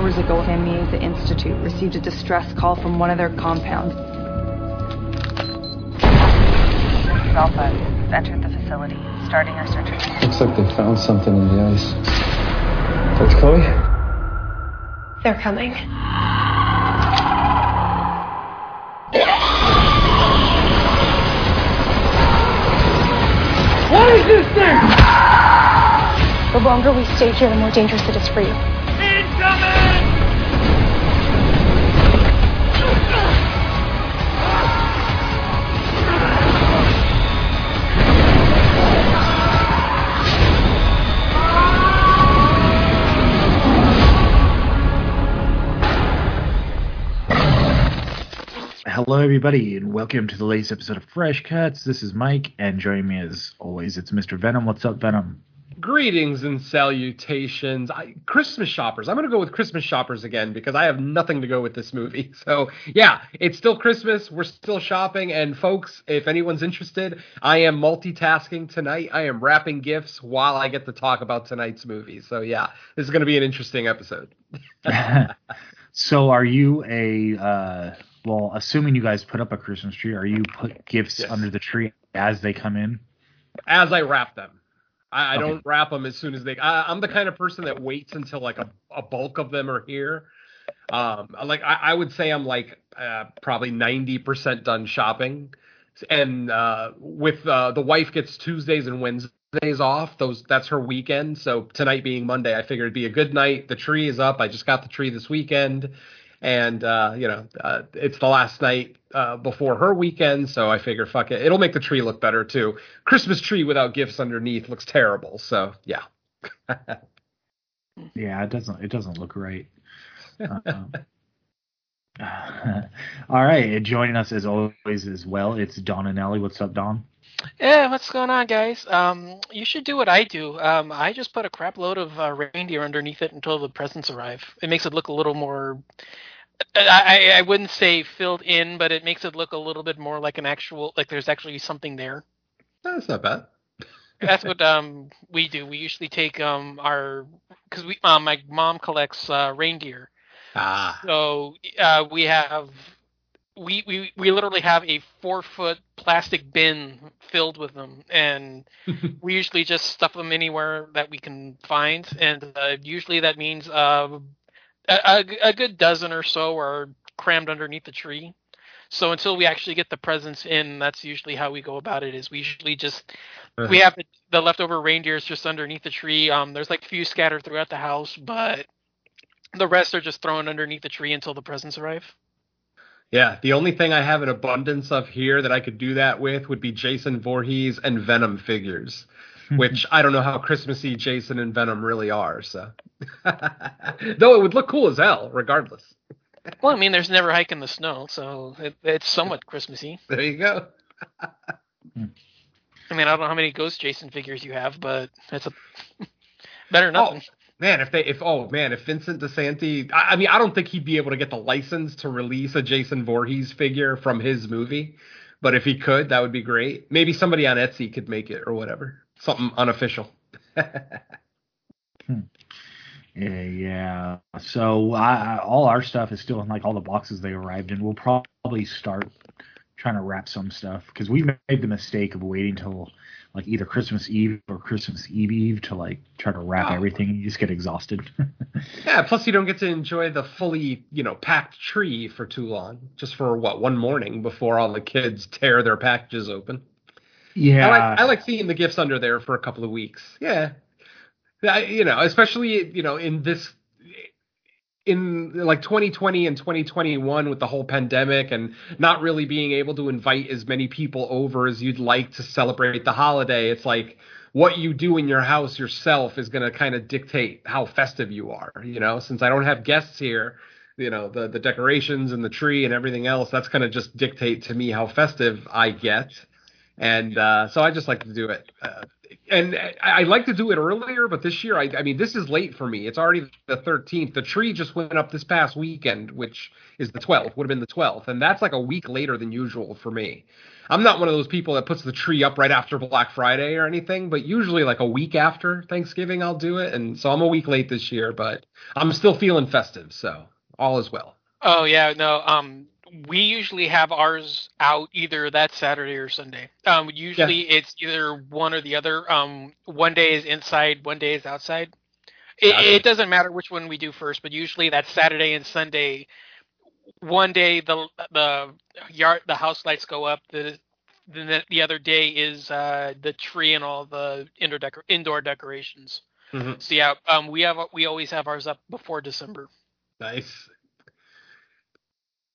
Eight hours ago, San Miesa Institute received a distress call from one of their compounds. Alpha has entered the facility, starting our search. Looks like they found something in the ice. That's Chloe? They're coming. What is this thing? The longer we stay here, the more dangerous it is for you. Hello, everybody, and welcome to the latest episode of Fresh Cuts. This is Mike, and joining me as always, it's Mr. Venom. What's up, Venom? Greetings and salutations. I, Christmas shoppers. I'm going to go with Christmas shoppers again because I have nothing to go with this movie. So, yeah, it's still Christmas. We're still shopping. And, folks, if anyone's interested, I am multitasking tonight. I am wrapping gifts while I get to talk about tonight's movie. So, yeah, this is going to be an interesting episode. so, are you a, uh, well, assuming you guys put up a Christmas tree, are you put gifts Yes. under the tree as they come in? As I wrap them. I, I Okay. don't wrap them as soon as they. I, I'm the kind of person that waits until like a, a bulk of them are here. Um, like I, I would say I'm like uh, probably 90% done shopping, and uh, with uh, the wife gets Tuesdays and Wednesdays off. Those that's her weekend. So tonight being Monday, I figured it'd be a good night. The tree is up. I just got the tree this weekend, and uh, you know uh, it's the last night uh, before her weekend. So I figure fuck it, it'll make the tree look better too. Christmas tree without gifts underneath looks terrible. So yeah. Yeah, it doesn't. It doesn't look right. Um, all right, joining us as always as well, it's Don and Ellie. What's up, Don? Yeah, what's going on, guys? Um, you should do what I do. Um, I just put a crap load of uh, reindeer underneath it until the presents arrive. It makes it look a little more. I, I wouldn't say filled in, but it makes it look a little bit more like an actual, like there's actually something there. That's not bad. That's what um we do. We usually take um our because we um, my mom collects uh, reindeer, Ah. so uh, we have we, we we literally have a four foot plastic bin filled with them, and we usually just stuff them anywhere that we can find, and uh, usually that means uh, a, a, a good dozen or so are crammed underneath the tree. So until we actually get the presents in, that's usually how we go about it. Is we usually just we have the, the leftover reindeers just underneath the tree. Um, there's like a few scattered throughout the house, but the rest are just thrown underneath the tree until the presents arrive. Yeah, the only thing I have an abundance of here that I could do that with would be Jason Voorhees and Venom figures, which I don't know how Christmassy Jason and Venom really are. So, though it would look cool as hell, regardless. Well, I mean, there's never hike in the snow, so it, it's somewhat Christmassy. There you go. I mean, I don't know how many Ghost Jason figures you have, but it's a oh, better than nothing. Man, if they, if oh man, if Vincent DiSanti, I, I mean, I don't think he'd be able to get the license to release a Jason Voorhees figure from his movie, but if he could, that would be great. Maybe somebody on Etsy could make it or whatever, something unofficial. Hmm. Yeah, yeah. So I, all our stuff is still in like all the boxes they arrived in. We'll probably start trying to wrap some stuff because we made the mistake of waiting till like either Christmas Eve or Christmas Eve Eve to like try to wrap Oh. everything. You just get exhausted. Yeah, plus you don't get to enjoy the fully, you know, packed tree for too long, just for what one morning before all the kids tear their packages open. yeah, I like I like seeing the gifts under there for a couple of weeks. Yeah, I, you know, especially you know in this in like 2020 and 2021 with the whole pandemic and not really being able to invite as many people over as you'd like to celebrate the holiday. It's like what you do in your house yourself is going to kind of dictate how festive you are. You know, since I don't have guests here. You know the the decorations and the tree and everything else. That's going to just dictate to me how festive I get and uh, so I just like to do it. Uh, and I, I like to do it earlier, but this year, I, I mean, this is late for me. It's already the 13th. The tree just went up this past weekend, which is the 12th. Would have been the 12th, and that's like a week later than usual for me. I'm not one of those people that puts the tree up right after Black Friday or anything, but usually like a week after Thanksgiving, I'll do it. And so I'm a week late this year, but I'm still feeling festive, so all is well. Oh yeah, no. Um, we usually have ours out either that Saturday or Sunday. Um, usually yeah. it's either one or the other. Um, one day is inside, one day is outside. It, gotcha. it doesn't matter which one we do first, but usually that Saturday and Sunday. One day the the yard the house lights go up. The the, the other day is uh, the tree and all the indoor decor- indoor decorations. Mm-hmm. So yeah, um, we have we always have ours up before December. Nice.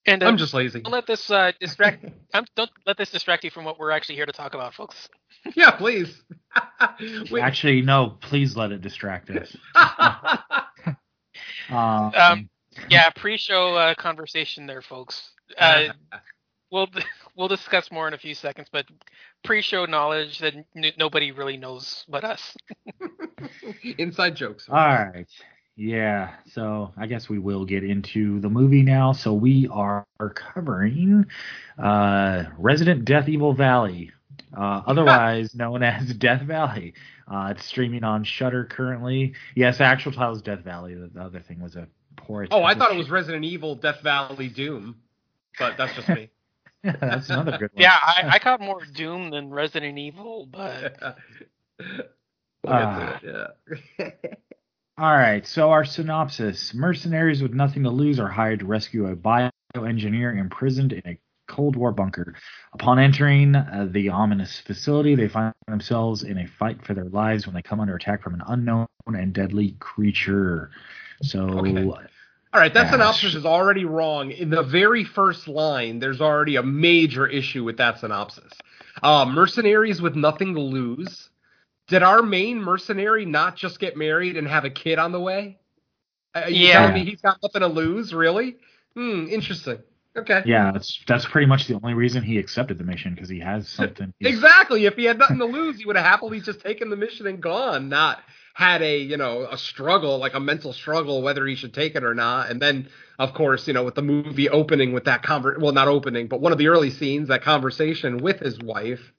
And uh, I'm just lazy. Don't let this uh, distract. I'm, don't let this distract you from what we're actually here to talk about, folks. yeah, please. actually, no. Please let it distract us. um, um, yeah, pre-show uh, conversation there, folks. Uh, we'll we'll discuss more in a few seconds, but pre-show knowledge that n- nobody really knows but us. Inside jokes. All right. Yeah, so I guess we will get into the movie now. So we are covering uh, Resident Death Evil Valley, uh, otherwise known as Death Valley. Uh, it's streaming on Shudder currently. Yes, the actual title is Death Valley. The, the other thing was a poor. Oh, I thought it was Resident Evil Death Valley Doom, but that's just me. that's another good one. Yeah, I, I caught more Doom than Resident Evil, but. we'll yeah. All right, so our synopsis mercenaries with nothing to lose are hired to rescue a bioengineer imprisoned in a Cold War bunker. Upon entering uh, the ominous facility, they find themselves in a fight for their lives when they come under attack from an unknown and deadly creature. So. Okay. All right, that synopsis is already wrong. In the very first line, there's already a major issue with that synopsis. Uh, mercenaries with nothing to lose did our main mercenary not just get married and have a kid on the way? Are you yeah. telling me he's got nothing to lose? Really? Hmm. Interesting. Okay. Yeah, that's that's pretty much the only reason he accepted the mission because he has something. exactly. If he had nothing to lose, he would have happily just taken the mission and gone, not had a you know a struggle like a mental struggle whether he should take it or not. And then of course you know with the movie opening with that conver well not opening but one of the early scenes that conversation with his wife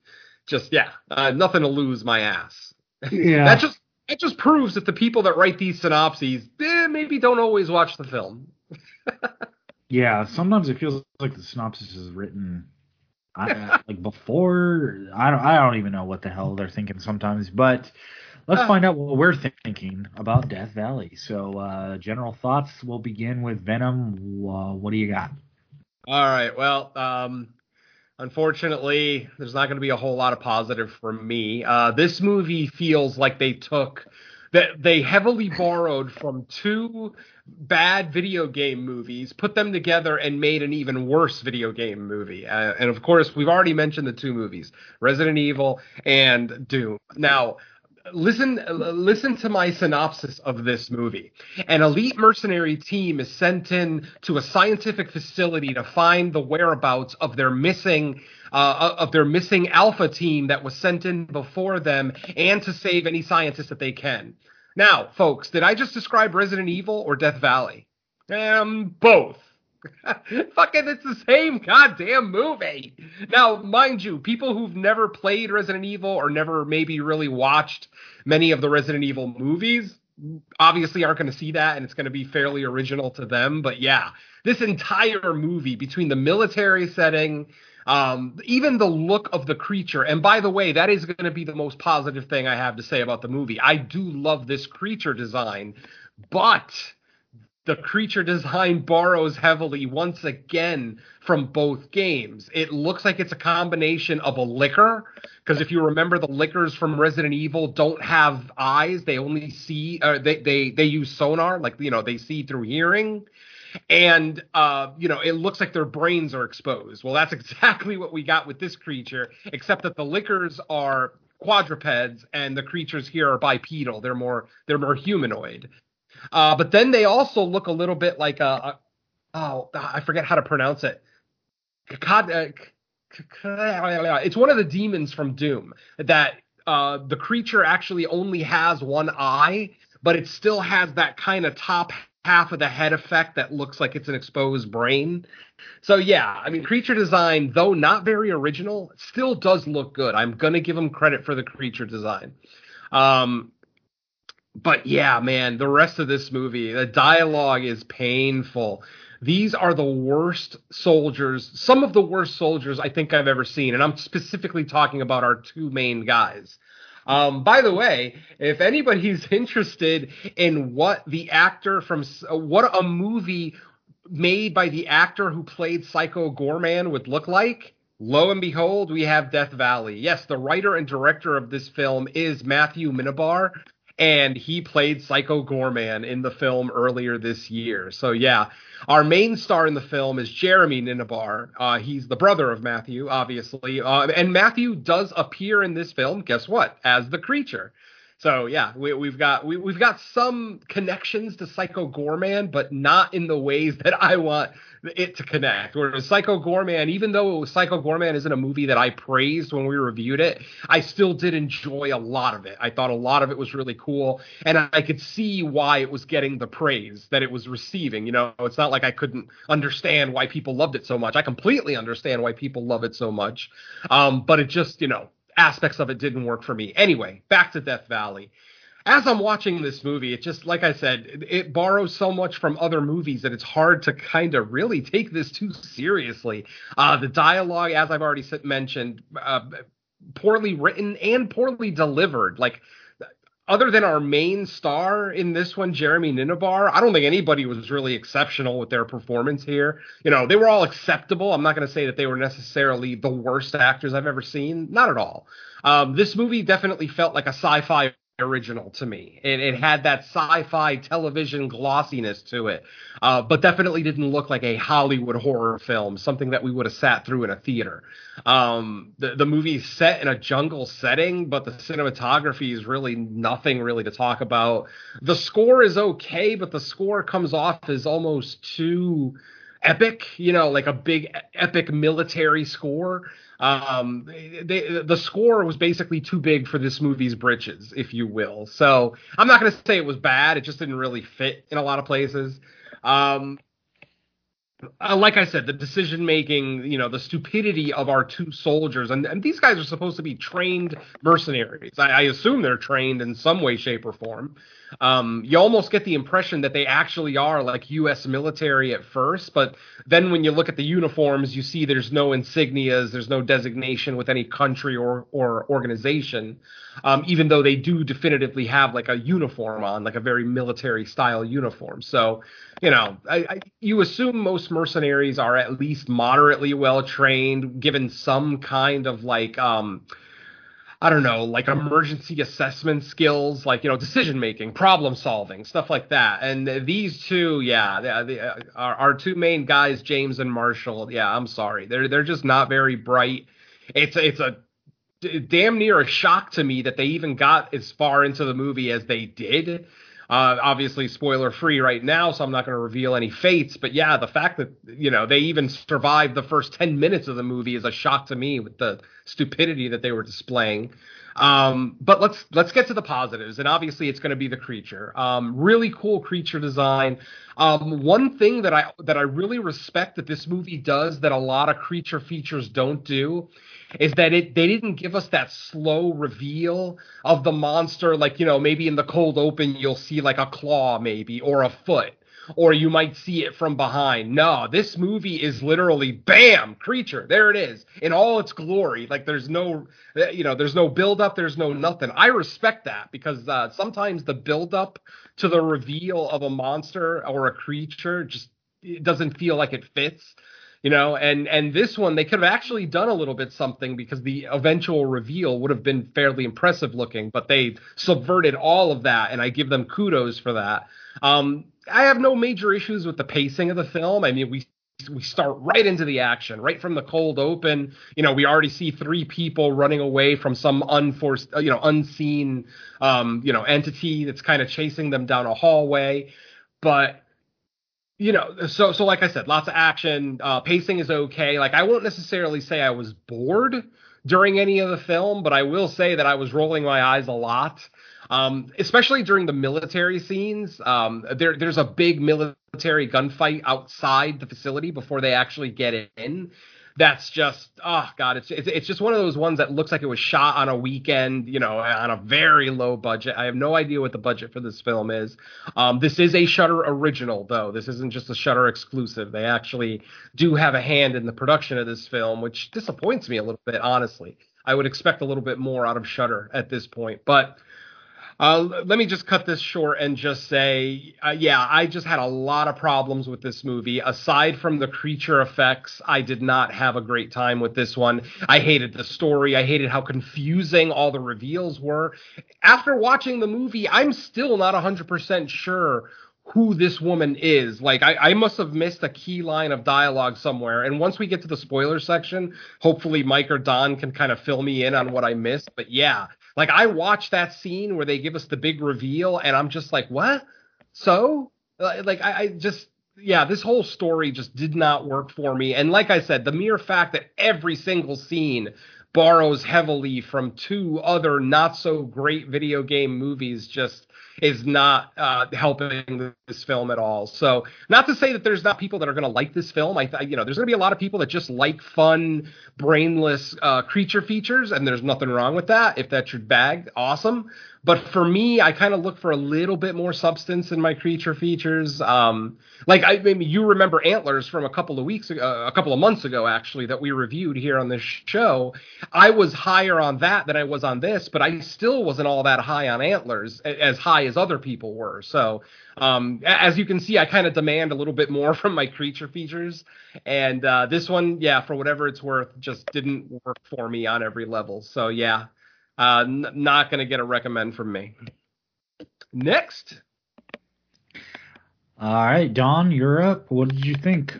just yeah, uh, nothing to lose my ass. Yeah. that just that just proves that the people that write these synopses eh, maybe don't always watch the film. yeah, sometimes it feels like the synopsis is written I, like before. I don't. I don't even know what the hell they're thinking sometimes. But let's uh, find out what we're thinking about Death Valley. So, uh, general thoughts. We'll begin with Venom. Uh, what do you got? All right. Well, um, Unfortunately, there's not going to be a whole lot of positive from me. Uh, this movie feels like they took that they heavily borrowed from two bad video game movies, put them together, and made an even worse video game movie. Uh, and of course, we've already mentioned the two movies, Resident Evil and Doom. Now, listen listen to my synopsis of this movie. An elite mercenary team is sent in to a scientific facility to find the whereabouts of their missing uh, of their missing alpha team that was sent in before them and to save any scientists that they can. Now, folks, did I just describe Resident Evil or Death Valley? Um, both. Fucking, it's the same goddamn movie. Now, mind you, people who've never played Resident Evil or never maybe really watched many of the Resident Evil movies obviously aren't going to see that and it's going to be fairly original to them. But yeah, this entire movie between the military setting, um, even the look of the creature. And by the way, that is going to be the most positive thing I have to say about the movie. I do love this creature design, but the creature design borrows heavily once again from both games. It looks like it's a combination of a Licker, because if you remember, the Lickers from Resident Evil don't have eyes; they only see. Uh, they they they use sonar, like you know, they see through hearing. And uh, you know, it looks like their brains are exposed. Well, that's exactly what we got with this creature, except that the Lickers are quadrupeds and the creatures here are bipedal. They're more they're more humanoid. Uh, but then they also look a little bit like a, a oh I forget how to pronounce it. Uh, it's one of the demons from Doom that uh, the creature actually only has one eye, but it still has that kind of top half of the head effect that looks like it's an exposed brain. So yeah, I mean, creature design, though not very original, still does look good. I'm gonna give them credit for the creature design. Um, but yeah, man, the rest of this movie, the dialogue is painful. These are the worst soldiers, some of the worst soldiers I think I've ever seen, and I'm specifically talking about our two main guys. Um, by the way, if anybody's interested in what the actor from what a movie made by the actor who played Psycho Goreman would look like, lo and behold, we have Death Valley. Yes, the writer and director of this film is Matthew Ninaber, and he played Psycho Goreman in the film earlier this year. So yeah, our main star in the film is Jeremy Ninaber. Uh, he's the brother of Matthew, obviously, uh, and Matthew does appear in this film. Guess what? As the creature. So yeah, we, have got we, have got some connections to Psycho Goreman, but not in the ways that I want it to connect. Whereas Psycho Goreman, even though Psycho Goreman isn't a movie that I praised when we reviewed it, I still did enjoy a lot of it. I thought a lot of it was really cool, and I could see why it was getting the praise that it was receiving. You know, it's not like I couldn't understand why people loved it so much. I completely understand why people love it so much, um, but it just you know aspects of it didn't work for me. Anyway, back to Death Valley as I'm watching this movie, it just like I said, it, it borrows so much from other movies that it's hard to kind of really take this too seriously. Uh, the dialogue, as I've already mentioned, uh, poorly written and poorly delivered. Like other than our main star in this one, Jeremy Ninaber, I don't think anybody was really exceptional with their performance here. You know, they were all acceptable. I'm not going to say that they were necessarily the worst actors I've ever seen. Not at all. Um, this movie definitely felt like a sci-fi original to me. It, it had that sci-fi television glossiness to it, uh, but definitely didn't look like a Hollywood horror film, something that we would have sat through in a theater. Um, the, the movie's set in a jungle setting, but the cinematography is really nothing really to talk about. The score is okay, but the score comes off as almost too epic, you know, like a big epic military score. Um, they, the score was basically too big for this movie's britches, if you will. So I'm not going to say it was bad. It just didn't really fit in a lot of places. Um, uh, like I said, the decision making, you know, the stupidity of our two soldiers, and, and these guys are supposed to be trained mercenaries. I, I assume they're trained in some way, shape, or form. Um, you almost get the impression that they actually are like U.S. military at first, but then when you look at the uniforms, you see there's no insignias, there's no designation with any country or or organization, um, even though they do definitively have like a uniform on, like a very military style uniform. So, you know, I, I, you assume most mercenaries are at least moderately well trained, given some kind of like um, I don't know, like emergency assessment skills, like you know, decision making, problem solving, stuff like that. And these two, yeah, the, the, uh, our, our two main guys, James and Marshall. Yeah, I'm sorry, they're they're just not very bright. It's it's a damn near a shock to me that they even got as far into the movie as they did. Uh, obviously, spoiler free right now, so I'm not going to reveal any fates. But yeah, the fact that you know they even survived the first ten minutes of the movie is a shock to me with the stupidity that they were displaying. Um, but let's let's get to the positives, and obviously it's going to be the creature. Um, really cool creature design. Um, one thing that I that I really respect that this movie does that a lot of creature features don't do is that it they didn't give us that slow reveal of the monster like you know maybe in the cold open you'll see like a claw maybe or a foot or you might see it from behind. No, this movie is literally bam, creature. There it is in all its glory. Like there's no, you know, there's no build up, there's no nothing. I respect that because uh, sometimes the build up to the reveal of a monster or a creature just it doesn't feel like it fits you know and and this one they could have actually done a little bit something because the eventual reveal would have been fairly impressive looking but they subverted all of that and i give them kudos for that um, i have no major issues with the pacing of the film i mean we we start right into the action right from the cold open you know we already see three people running away from some unforced uh, you know unseen um, you know entity that's kind of chasing them down a hallway but you know, so so like I said, lots of action. Uh, pacing is okay. Like I won't necessarily say I was bored during any of the film, but I will say that I was rolling my eyes a lot. Um, especially during the military scenes. Um, there, there's a big military gunfight outside the facility before they actually get in, that's just oh god it's, it's it's just one of those ones that looks like it was shot on a weekend you know on a very low budget. I have no idea what the budget for this film is. Um, this is a Shudder original though. This isn't just a Shudder exclusive. They actually do have a hand in the production of this film which disappoints me a little bit honestly. I would expect a little bit more out of Shudder at this point. But uh, let me just cut this short and just say, uh, yeah, I just had a lot of problems with this movie. Aside from the creature effects, I did not have a great time with this one. I hated the story. I hated how confusing all the reveals were. After watching the movie, I'm still not 100% sure who this woman is. Like, I, I, must have missed a key line of dialogue somewhere. And once we get to the spoiler section, hopefully Mike or Don can kind of fill me in on what I missed. But yeah, like I watched that scene where they give us the big reveal, and I'm just like, what? So, like, I, I just yeah, this whole story just did not work for me. And like I said, the mere fact that every single scene borrows heavily from two other not so great video game movies just is not uh, helping this film at all. So, not to say that there's not people that are going to like this film. I, you know, there's going to be a lot of people that just like fun, brainless uh, creature features, and there's nothing wrong with that. If that's your bag, awesome. But for me, I kind of look for a little bit more substance in my creature features. Um, like I, maybe you remember Antlers from a couple of weeks ago, a couple of months ago, actually, that we reviewed here on this show. I was higher on that than I was on this, but I still wasn't all that high on Antlers, as high as other people were. So, um, as you can see, I kind of demand a little bit more from my creature features, and uh, this one, yeah, for whatever it's worth, just didn't work for me on every level. So yeah, uh, n- not going to get a recommend from me. Next. All right, Don, you're up. What did you think?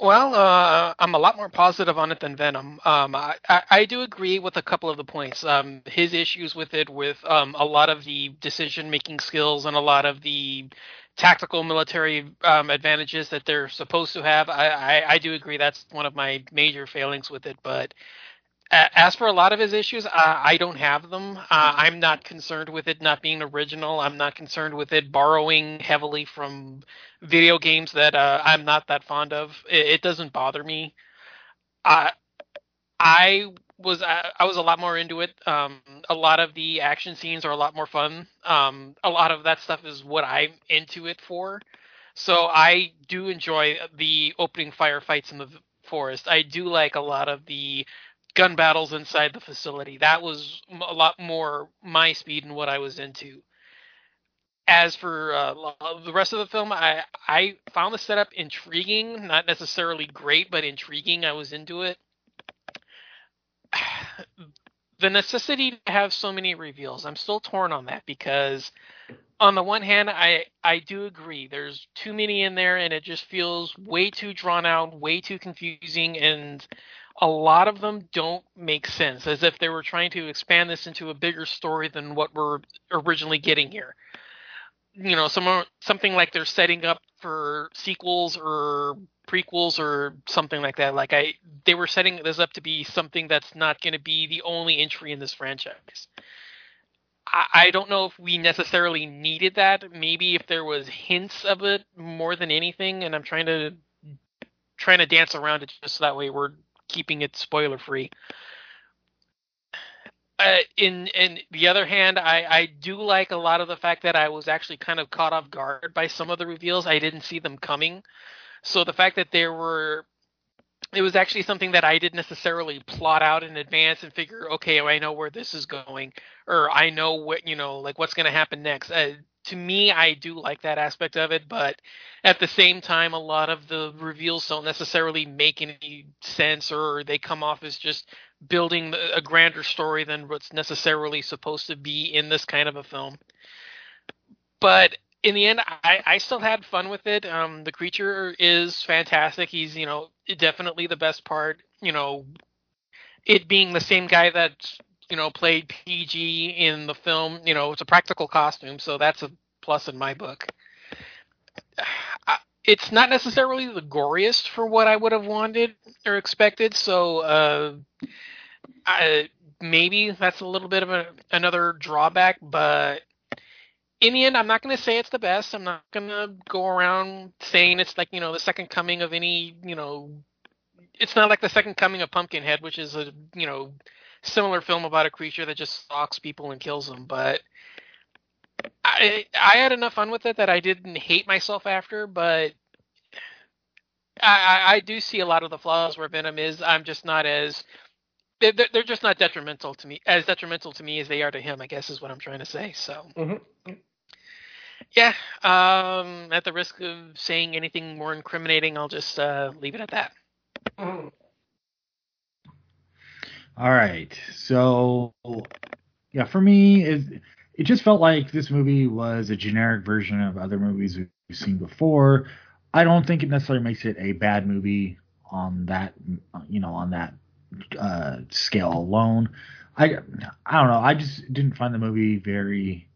Well, uh, I'm a lot more positive on it than Venom. Um, I, I, I, do agree with a couple of the points. Um, his issues with it, with um, a lot of the decision making skills and a lot of the tactical military um, advantages that they're supposed to have. I, I, I, do agree that's one of my major failings with it. But as for a lot of his issues, uh, I don't have them. Uh, I'm not concerned with it not being original. I'm not concerned with it borrowing heavily from video games that uh, I'm not that fond of. It, it doesn't bother me. I I was I was a lot more into it. Um, a lot of the action scenes are a lot more fun. Um, a lot of that stuff is what I'm into it for. So I do enjoy the opening firefights in the forest. I do like a lot of the gun battles inside the facility. That was a lot more my speed and what I was into. As for uh, the rest of the film, I I found the setup intriguing, not necessarily great, but intriguing. I was into it. The necessity to have so many reveals, I'm still torn on that because on the one hand, I I do agree. There's too many in there, and it just feels way too drawn out, way too confusing, and a lot of them don't make sense, as if they were trying to expand this into a bigger story than what we're originally getting here. You know, some something like they're setting up for sequels or prequels or something like that. Like I, they were setting this up to be something that's not going to be the only entry in this franchise. I, don't know if we necessarily needed that. Maybe if there was hints of it more than anything, and I'm trying to trying to dance around it just so that way we're keeping it spoiler free. Uh, in in the other hand, I, I do like a lot of the fact that I was actually kind of caught off guard by some of the reveals. I didn't see them coming, so the fact that there were, it was actually something that I didn't necessarily plot out in advance and figure, okay, I know where this is going, or I know what you know, like what's going to happen next. Uh, to me, I do like that aspect of it, but at the same time, a lot of the reveals don't necessarily make any sense, or they come off as just building a grander story than what's necessarily supposed to be in this kind of a film. But in the end, I, I still had fun with it. Um, the creature is fantastic. He's, you know, definitely the best part. You know, it being the same guy that's you know, played PG in the film. You know, it's a practical costume, so that's a plus in my book. it's not necessarily the goriest for what I would have wanted or expected. So uh, I, maybe that's a little bit of a, another drawback. But in the end, I'm not going to say it's the best. I'm not going to go around saying it's like you know the second coming of any you know. It's not like the second coming of Pumpkinhead, which is a you know similar film about a creature that just stalks people and kills them. But I I had enough fun with it that I didn't hate myself after, but I, I do see a lot of the flaws where Venom is. I'm just not as they're, they're just not detrimental to me as detrimental to me as they are to him. I guess is what I'm trying to say. So. Mm-hmm. Yeah, um, at the risk of saying anything more incriminating, I'll just uh, leave it at that. Mm-hmm. All right. So, yeah, for me, it, it just felt like this movie was a generic version of other movies we've seen before. I don't think it necessarily makes it a bad movie on that, you know, on that uh, scale alone. I, I don't know. I just didn't find the movie very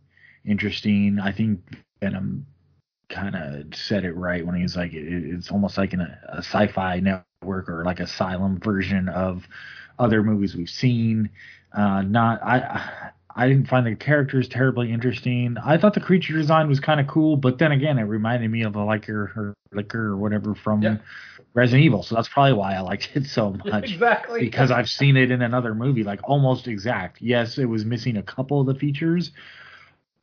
interesting. I think Venom kind of said it right when he was like, it, it's almost like a sci-fi network or like Asylum version of other movies we've seen. Uh, not I I didn't find the characters terribly interesting. I thought the creature design was kind of cool, but then again, it reminded me of a Licker or Licker or whatever from Yeah. Resident Evil. So that's probably why I liked it so much exactly. because I've seen it in another movie, like almost exact. Yes, it was missing a couple of the features,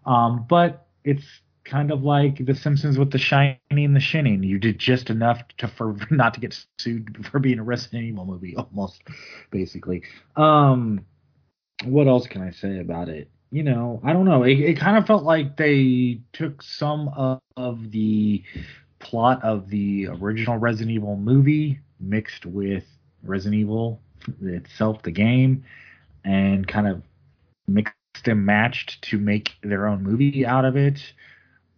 um, but it's kind of like The Simpsons with the shining and the shinning. You did just enough to for not to get sued for being a Resident Evil movie, almost basically. Um, what else can I say about it? You know, I don't know. It, it kind of felt like they took some of, of the plot of the original Resident Evil movie mixed with Resident Evil itself, the game, and kind of mixed and matched to make their own movie out of it.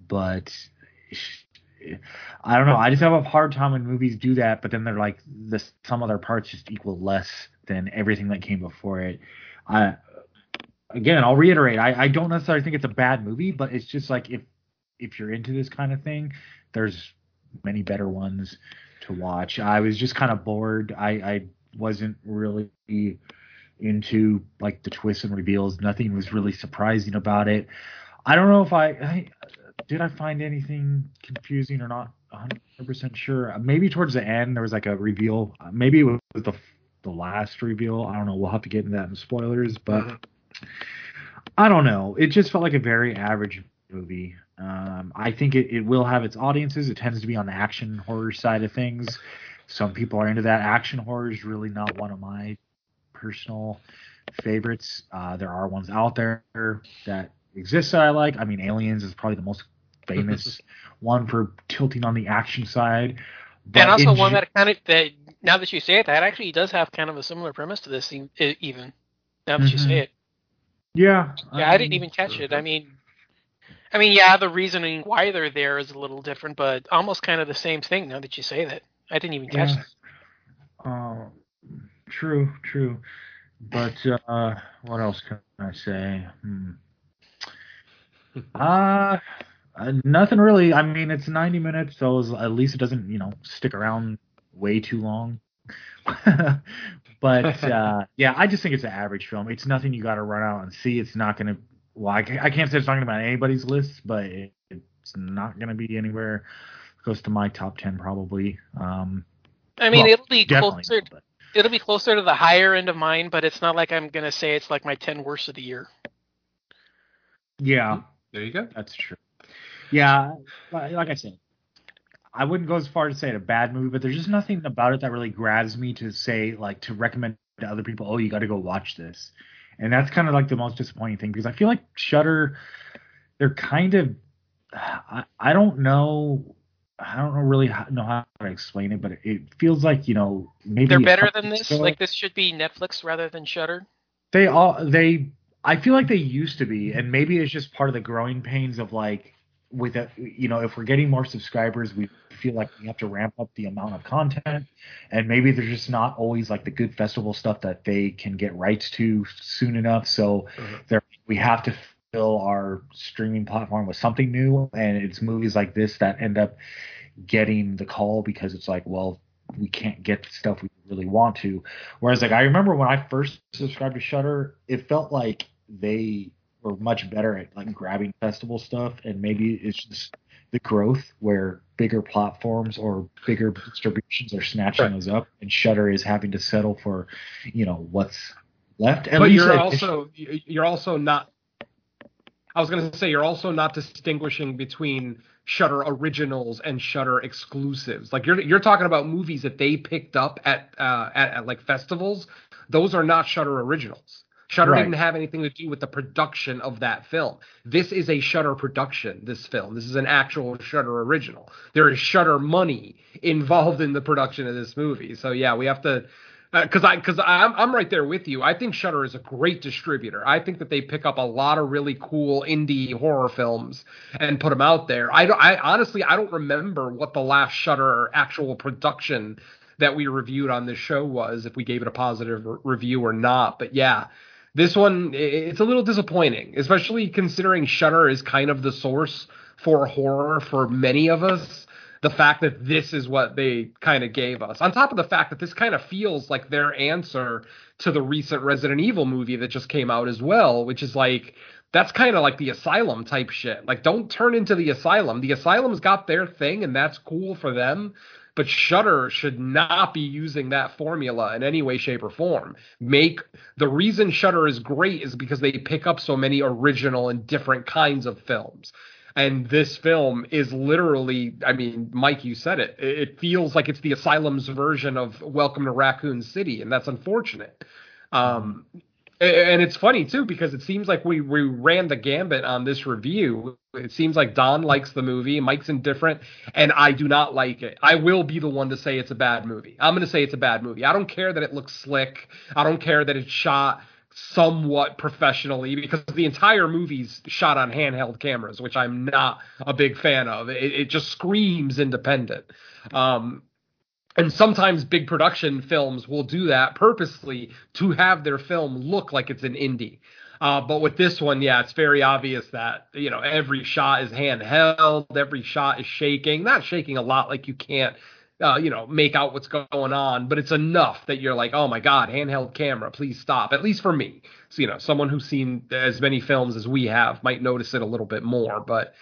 But I don't know. I just have a hard time when movies do that, but then they're like the some other parts just equal less than everything that came before it. I again, I'll reiterate. I, I don't necessarily think it's a bad movie, but it's just like if if you're into this kind of thing, there's many better ones to watch. I was just kind of bored. I, I wasn't really into like the twists and reveals. Nothing was really surprising about it. I don't know if I, I did I find anything confusing or not 100% sure. Maybe towards the end there was like a reveal. Maybe it was the the last reveal. I don't know. We'll have to get into that in spoilers, but. I don't know. It just felt like a very average movie. Um, I think it, it will have its audiences. It tends to be on the action horror side of things. Some people are into that. Action horror is really not one of my personal favorites. Uh, there are ones out there that exist that I like. I mean, Aliens is probably the most famous one for tilting on the action side. But and also in one that kind of that now that you say it, that actually does have kind of a similar premise to this even. Now that you Mhm. say it, yeah, yeah, I didn't even catch it. I mean, I mean, yeah, the reasoning why they're there is a little different, but almost kind of the same thing. Now that you say that, I didn't even catch Yeah. that. Uh, true, true. But uh, what else can I say? Hmm. Uh, uh, nothing really. I mean, it's 90 minutes, so it's- at least it doesn't, you know, stick around way too long. but uh, yeah, I just think it's an average film. It's nothing you got to run out and see. It's not going to. Well, I, I can't say it's not going to be on anybody's list, but it, it's not going to be anywhere close to my top 10 probably. Um, I mean, well, it'll be closer. not, It'll be closer to the higher end of mine, but it's not like I'm gonna say it's like my ten worst of the year. Yeah, There you go. That's true. Yeah, like I said, I wouldn't go as far as to say it a bad movie, but there's just nothing about it that really grabs me to say like to recommend to other people. Oh, you got to go watch this, and that's kind of like the most disappointing thing because I feel like Shudder, they're kind of, I, I don't know. I don't know really how, know how to explain it, but it feels like you know maybe They're better than this. Like this should be Netflix rather than Shudder. they all they I feel like they used to be, and maybe it's just part of the growing pains of like with a, you know if we're getting more subscribers, we feel like we have to ramp up the amount of content, and maybe there's just not always like the good festival stuff that they can get rights to soon enough. So Mhm. there we have to fill our streaming platform with something new, and it's movies like this that end up getting the call because it's like, well, we can't get the stuff we really want to. Whereas like I remember when I first subscribed to Shudder it felt like they were much better at like grabbing festival stuff and maybe it's just the growth where bigger platforms or bigger distributions are snatching Right. those up and Shudder is having to settle for, you know, what's left. At but you're also you're also not. I was going to say you're also not distinguishing between Shudder originals and Shudder exclusives. Like you're you're talking about movies that they picked up at uh, at, at like festivals. Those are not Shudder originals. Shudder Right. didn't have anything to do with the production of that film. This is a Shudder production. This film. This is an actual Shudder original. There is Shudder money involved in the production of this movie. So yeah, we have to uh, because I because I'm I'm right there with you. I think Shudder is a great distributor. I think that they pick up a lot of really cool indie horror films and put them out there. I don't, I honestly I don't remember what the last Shudder actual production that we reviewed on this show was, if we gave it a positive re- review or not. But yeah, this one it's a little disappointing, especially considering Shudder is kind of the source for horror for many of us the fact that this is what they kind of gave us. On top of the fact that this kind of feels like their answer to the recent Resident Evil movie that just came out as well, which is like that's kind of like the asylum type shit. Like don't turn into the asylum. The asylum's got their thing and that's cool for them. But Shudder should not be using that formula in any way, shape, or form. Make the reason Shudder is great is because they pick up so many original and different kinds of films and this film is literally i mean mike you said it it feels like it's the asylum's version of welcome to raccoon city and that's unfortunate um and it's funny too because it seems like we we ran the gambit on this review. It seems like don likes the movie mike's indifferent and i do not like it. I will be the one to say it's a bad movie. I'm going to say it's a bad movie. I don't care that it looks slick. I don't care that it's shot somewhat professionally because the entire movie's shot on handheld cameras, which I'm not a big fan of. It, it just screams independent. Um, and sometimes big production films will do that purposely to have their film look like it's an indie. Uh, but with this one, yeah, it's very obvious that you know every shot is handheld, every shot is shaking, not shaking a lot, like you can't uh, you know, make out what's going on, but it's enough that you're like, oh my god, handheld camera, please stop. At least for me, so you know, someone who's seen as many films as we have might notice it a little bit more. But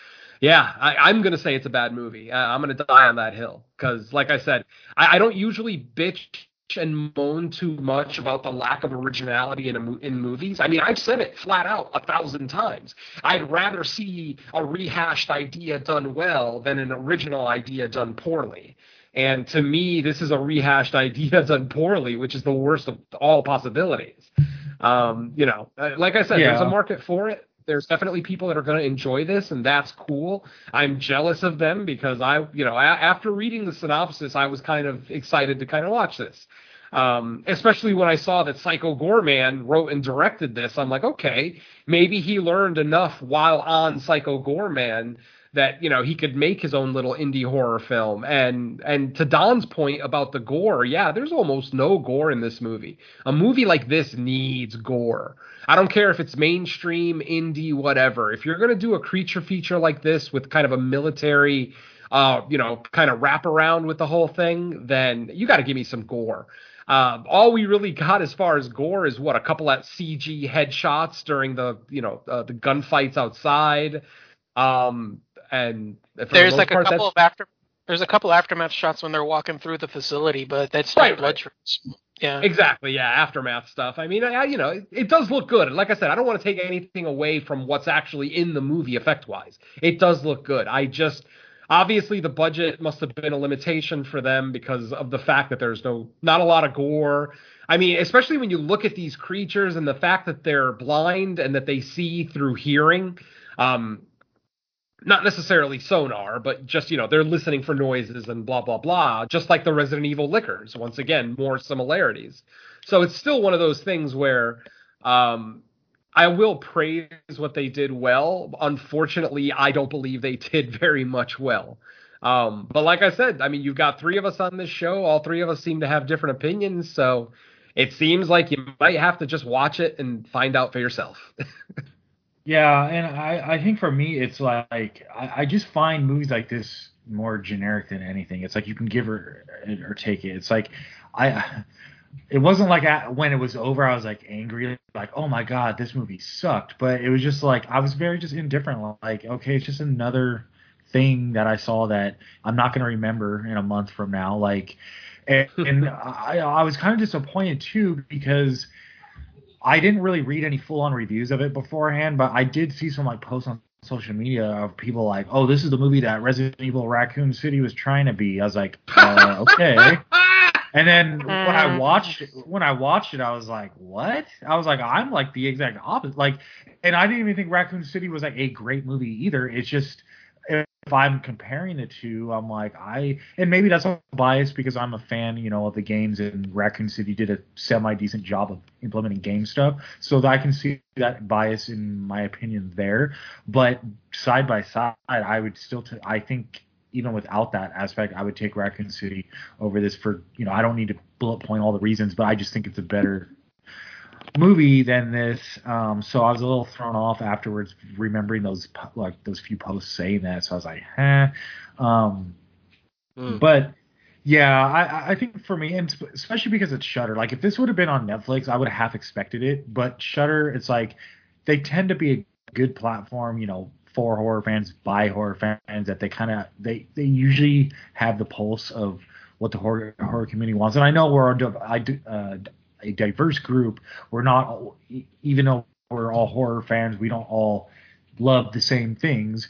yeah, I, I'm gonna say it's a bad movie. Uh, I'm gonna die on that hill because, like I said, I, I don't usually bitch and moan too much about the lack of originality in a, in movies. I mean, I've said it flat out a thousand times. I'd rather see a rehashed idea done well than an original idea done poorly. And to me, this is a rehashed idea done poorly, which is the worst of all possibilities. Um, you know, uh, like I said, there's a market for it. There's definitely people that are going to enjoy this, and that's cool. I'm jealous of them because I, you know, a- after reading the synopsis, I was kind of excited to kind of watch this. Um, especially when I saw that Psycho Goreman wrote and directed this, I'm like, okay, maybe he learned enough while on Psycho Goreman that you know he could make his own little indie horror film. And and to Don's point about the gore yeah there's almost no gore in this movie. A movie like this needs gore. I don't care if it's mainstream indie whatever. If you're going to do a creature feature like this with kind of a military uh you know kind of wrap around with the whole thing then you got to give me some gore. Um, all we really got as far as gore is what a couple of CG headshots during the you know uh, the gunfights outside. Um, and the There's most like a couple of after. There's a couple aftermath shots when they're walking through the facility, but that's Right, not blood right. trails. Yeah. Exactly, yeah, aftermath stuff. I mean, I, you know, it, it does look good. And like I said, I don't want to take anything away from what's actually in the movie effect wise. It does look good. I just obviously the budget must have been a limitation for them because of the fact that there's no not a lot of gore. I mean, especially when you look at these creatures and the fact that they're blind and that they see through hearing. Um, not necessarily sonar, but just you know they're listening for noises and blah blah blah. Just like the Resident Evil Lickers. Once again, more similarities. So it's still one of those things where um, I will praise what they did well. Unfortunately, I don't believe they did very much well. Um, but like I said, I mean, you've got three of us on this show. All three of us seem to have different opinions. So it seems like you might have to just watch it and find out for yourself. Yeah, and I, I think for me, it's like I, I just find movies like this more generic than anything. It's like you can give or or take it. It's like I. It wasn't like I, when it was over, I was like angry, like oh my god, this movie sucked. But it was just like I was very just indifferent. Like okay, it's just another thing that I saw that I'm not going to remember in a month from now. Like, and, and I, I was kind of disappointed too because I didn't really read any full on reviews of it beforehand, but I did see some like posts on social media of people like, "Oh, this is the movie that Resident Evil Raccoon City was trying to be." I was like, uh, "Okay." And then when I watched it, when I watched it, I was like, "What?" I was like, "I'm like the exact opposite." Like, and I didn't even think Raccoon City was like a great movie either. It's just if I'm comparing the two, I'm like I and maybe that's a bias because I'm a fan, you know, of the games and Raccoon City did a semi decent job of implementing game stuff, so I can see that bias in my opinion there. But side by side, I would still, t- I think even without that aspect, I would take Raccoon City over this for you know I don't need to bullet point all the reasons, but I just think it's a better movie than this. Um, so I was a little thrown off afterwards, remembering those like those few posts saying that. So I was like, eh. Um, mm. But yeah, I, I think for me, and especially because it's Shudder. Like if this would have been on Netflix, I would have half expected it. But Shudder, it's like they tend to be a good platform. You know, for horror fans, by horror fans, that they kind of they they usually have the pulse of what the horror horror community wants. And I know we're I do, uh, a diverse group. We're not, even though we're all horror fans, we don't all love the same things.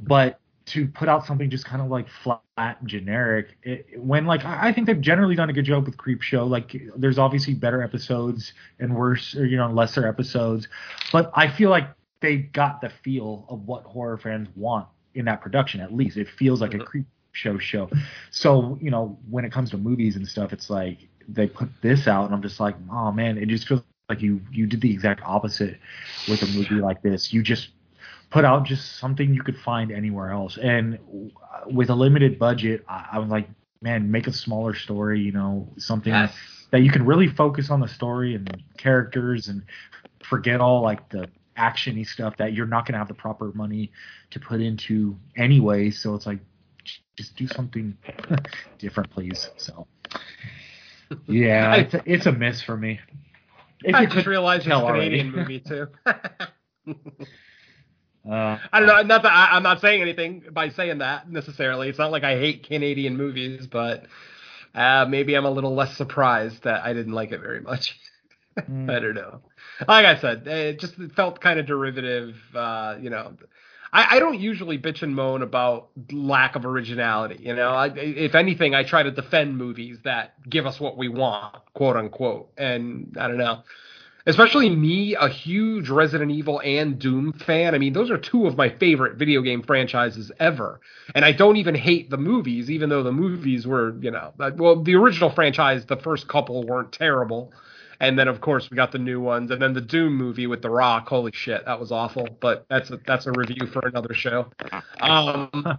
but to put out something just kind of like flat and generic, it, when like I think they've generally done a good job with Creepshow. Like there's obviously better episodes and worse, or you know, lesser episodes, but I feel like they got the feel of what horror fans want in that production. At least it feels like mm-hmm. a Creep Show show. So you know, when it comes to movies and stuff, it's like they put this out, and I'm just like, oh man, it just feels like you you did the exact opposite with a movie like this. You just put out just something you could find anywhere else, and with a limited budget, I, I was like, man, make a smaller story, you know, something yes. that you can really focus on the story and characters, and forget all like the actiony stuff that you're not going to have the proper money to put into anyway. So it's like, just do something different, please. So yeah, it's a, it's a miss for me. If I just realized it's a Canadian movie too. uh, I don't know. Not that I, am not saying anything by saying that necessarily. It's not like I hate Canadian movies, but uh, maybe I'm a little less surprised that I didn't like it very much. mm. I don't know. Like I said, it just felt kind of derivative. Uh, you know, I, I, don't usually bitch and moan about lack of originality. You know, I, if anything, I try to defend movies that give us what we want, quote unquote. And I don't know, especially me, a huge Resident Evil and Doom fan. I mean, those are two of my favorite video game franchises ever. And I don't even hate the movies, even though the movies were, you know, well, the original franchise, the first couple weren't terrible. And then of course we got the new ones, and then the Doom movie with The Rock. Holy shit, that was awful. But that's a, that's a review for another show. Um,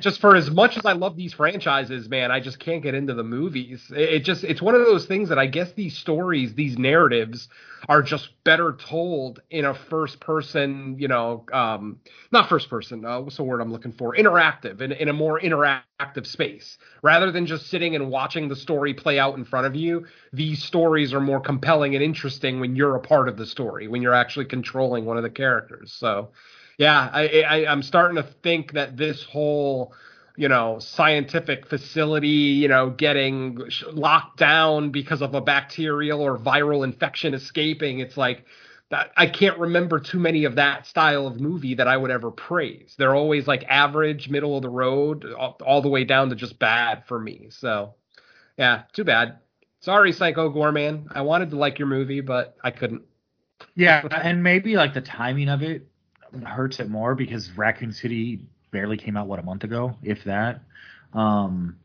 just for as much as I love these franchises, man, I just can't get into the movies. It, just it's one of those things that I guess these stories, these narratives are just better told in a first person, you know, um, not first person, uh, what's the word I'm looking for? Interactive, in, in a more interactive space. Rather than just sitting and watching the story play out in front of you, these stories are more compelling and interesting when you're a part of the story, when you're actually controlling one of the characters. So, yeah, I, I I'm starting to think that this whole you know scientific facility you know getting locked down because of a bacterial or viral infection escaping it's like that I can't remember too many of that style of movie that I would ever praise. They're always like average, middle of the road, all, all the way down to just bad for me. So, yeah, too bad. Sorry, Psycho Goreman. I wanted to like your movie, but I couldn't. Yeah, and maybe like the timing of it hurts it more because Raccoon City barely came out what a month ago, if that. Um,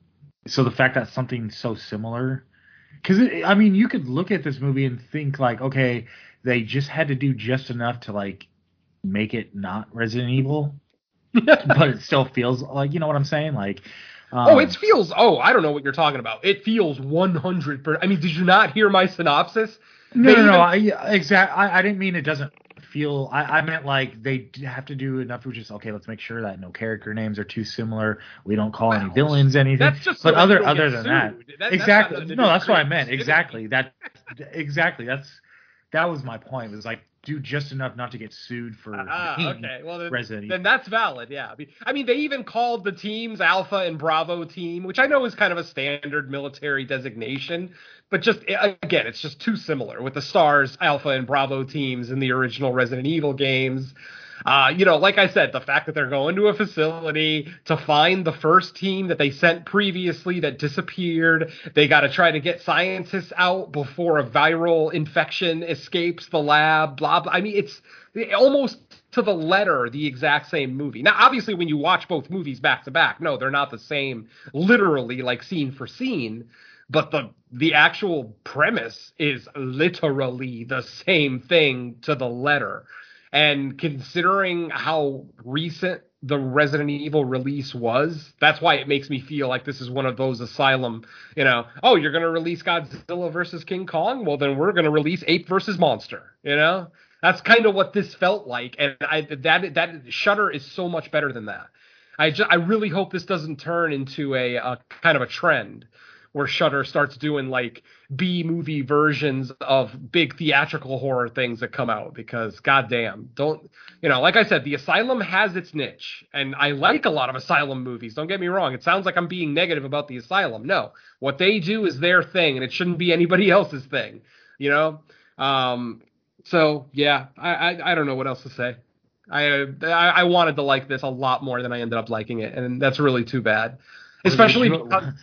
so the fact that something so similar, because I mean, you could look at this movie and think like, okay, they just had to do just enough to like make it not Resident Evil, but it still feels like you know what I'm saying, like. Um, oh, it feels. Oh, I don't know what you're talking about. It feels 100. I mean, did you not hear my synopsis? No, no, no. I, exactly. I, I didn't mean it doesn't feel. I, I meant like they have to do enough to just okay. Let's make sure that no character names are too similar. We don't call any villains anything. That's just but that other other than that, that's exactly. to No, that's what I meant. Exactly. That exactly. That's that was my point. Was like do just enough not to get sued for ah, being okay. Well, then, Resident Evil. then that's valid. Yeah. I mean, they even called the teams Alpha and Bravo team, which I know is kind of a standard military designation, but just again, it's just too similar with the Stars Alpha and Bravo teams in the original Resident Evil games. Uh, you know, like I said, the fact that they're going to a facility to find the first team that they sent previously that disappeared. They got to try to get scientists out before a viral infection escapes the lab. Blah blah. I mean, it's almost to the letter the exact same movie. Now, obviously, when you watch both movies back to back, no, they're not the same, literally like scene for scene. But the the actual premise is literally the same thing to the letter. And considering how recent the Resident Evil release was, that's why it makes me feel like this is one of those asylum, you know, oh, you're going to release Godzilla versus King Kong? Well, then we're going to release Ape versus Monster, you know? That's kind of what this felt like. And I that that Shudder is so much better than that. I just, I really hope this doesn't turn into a, a kind of a trend where Shudder starts doing like B movie versions of big theatrical horror things that come out because goddamn, don't you know, like I said, the Asylum has its niche and I like a lot of Asylum movies. Don't get me wrong. It sounds like I'm being negative about the Asylum. No. What they do is their thing and it shouldn't be anybody else's thing, you know? Um so yeah, I I, I don't know what else to say. I, I I wanted to like this a lot more than I ended up liking it, and that's really too bad. Especially because,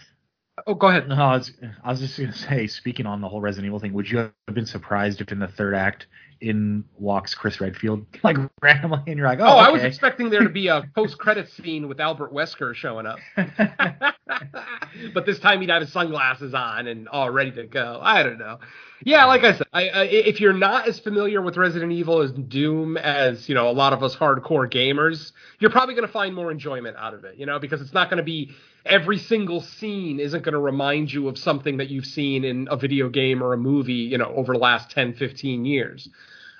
oh, go ahead. No, I was, I was just gonna say, speaking on the whole Resident Evil thing, would you have been surprised if in the third act in walks Chris Redfield like randomly, and you're like, oh, Oh, I was expecting there to be a post-credit scene with Albert Wesker showing up, but this time he'd have his sunglasses on and all ready to go. I don't know. Yeah, like I said, I, I, if you're not as familiar with Resident Evil as Doom as you know a lot of us hardcore gamers, you're probably going to find more enjoyment out of it. You know, because it's not going to be every single scene isn't going to remind you of something that you've seen in a video game or a movie. You know, over the last 10, 15 years.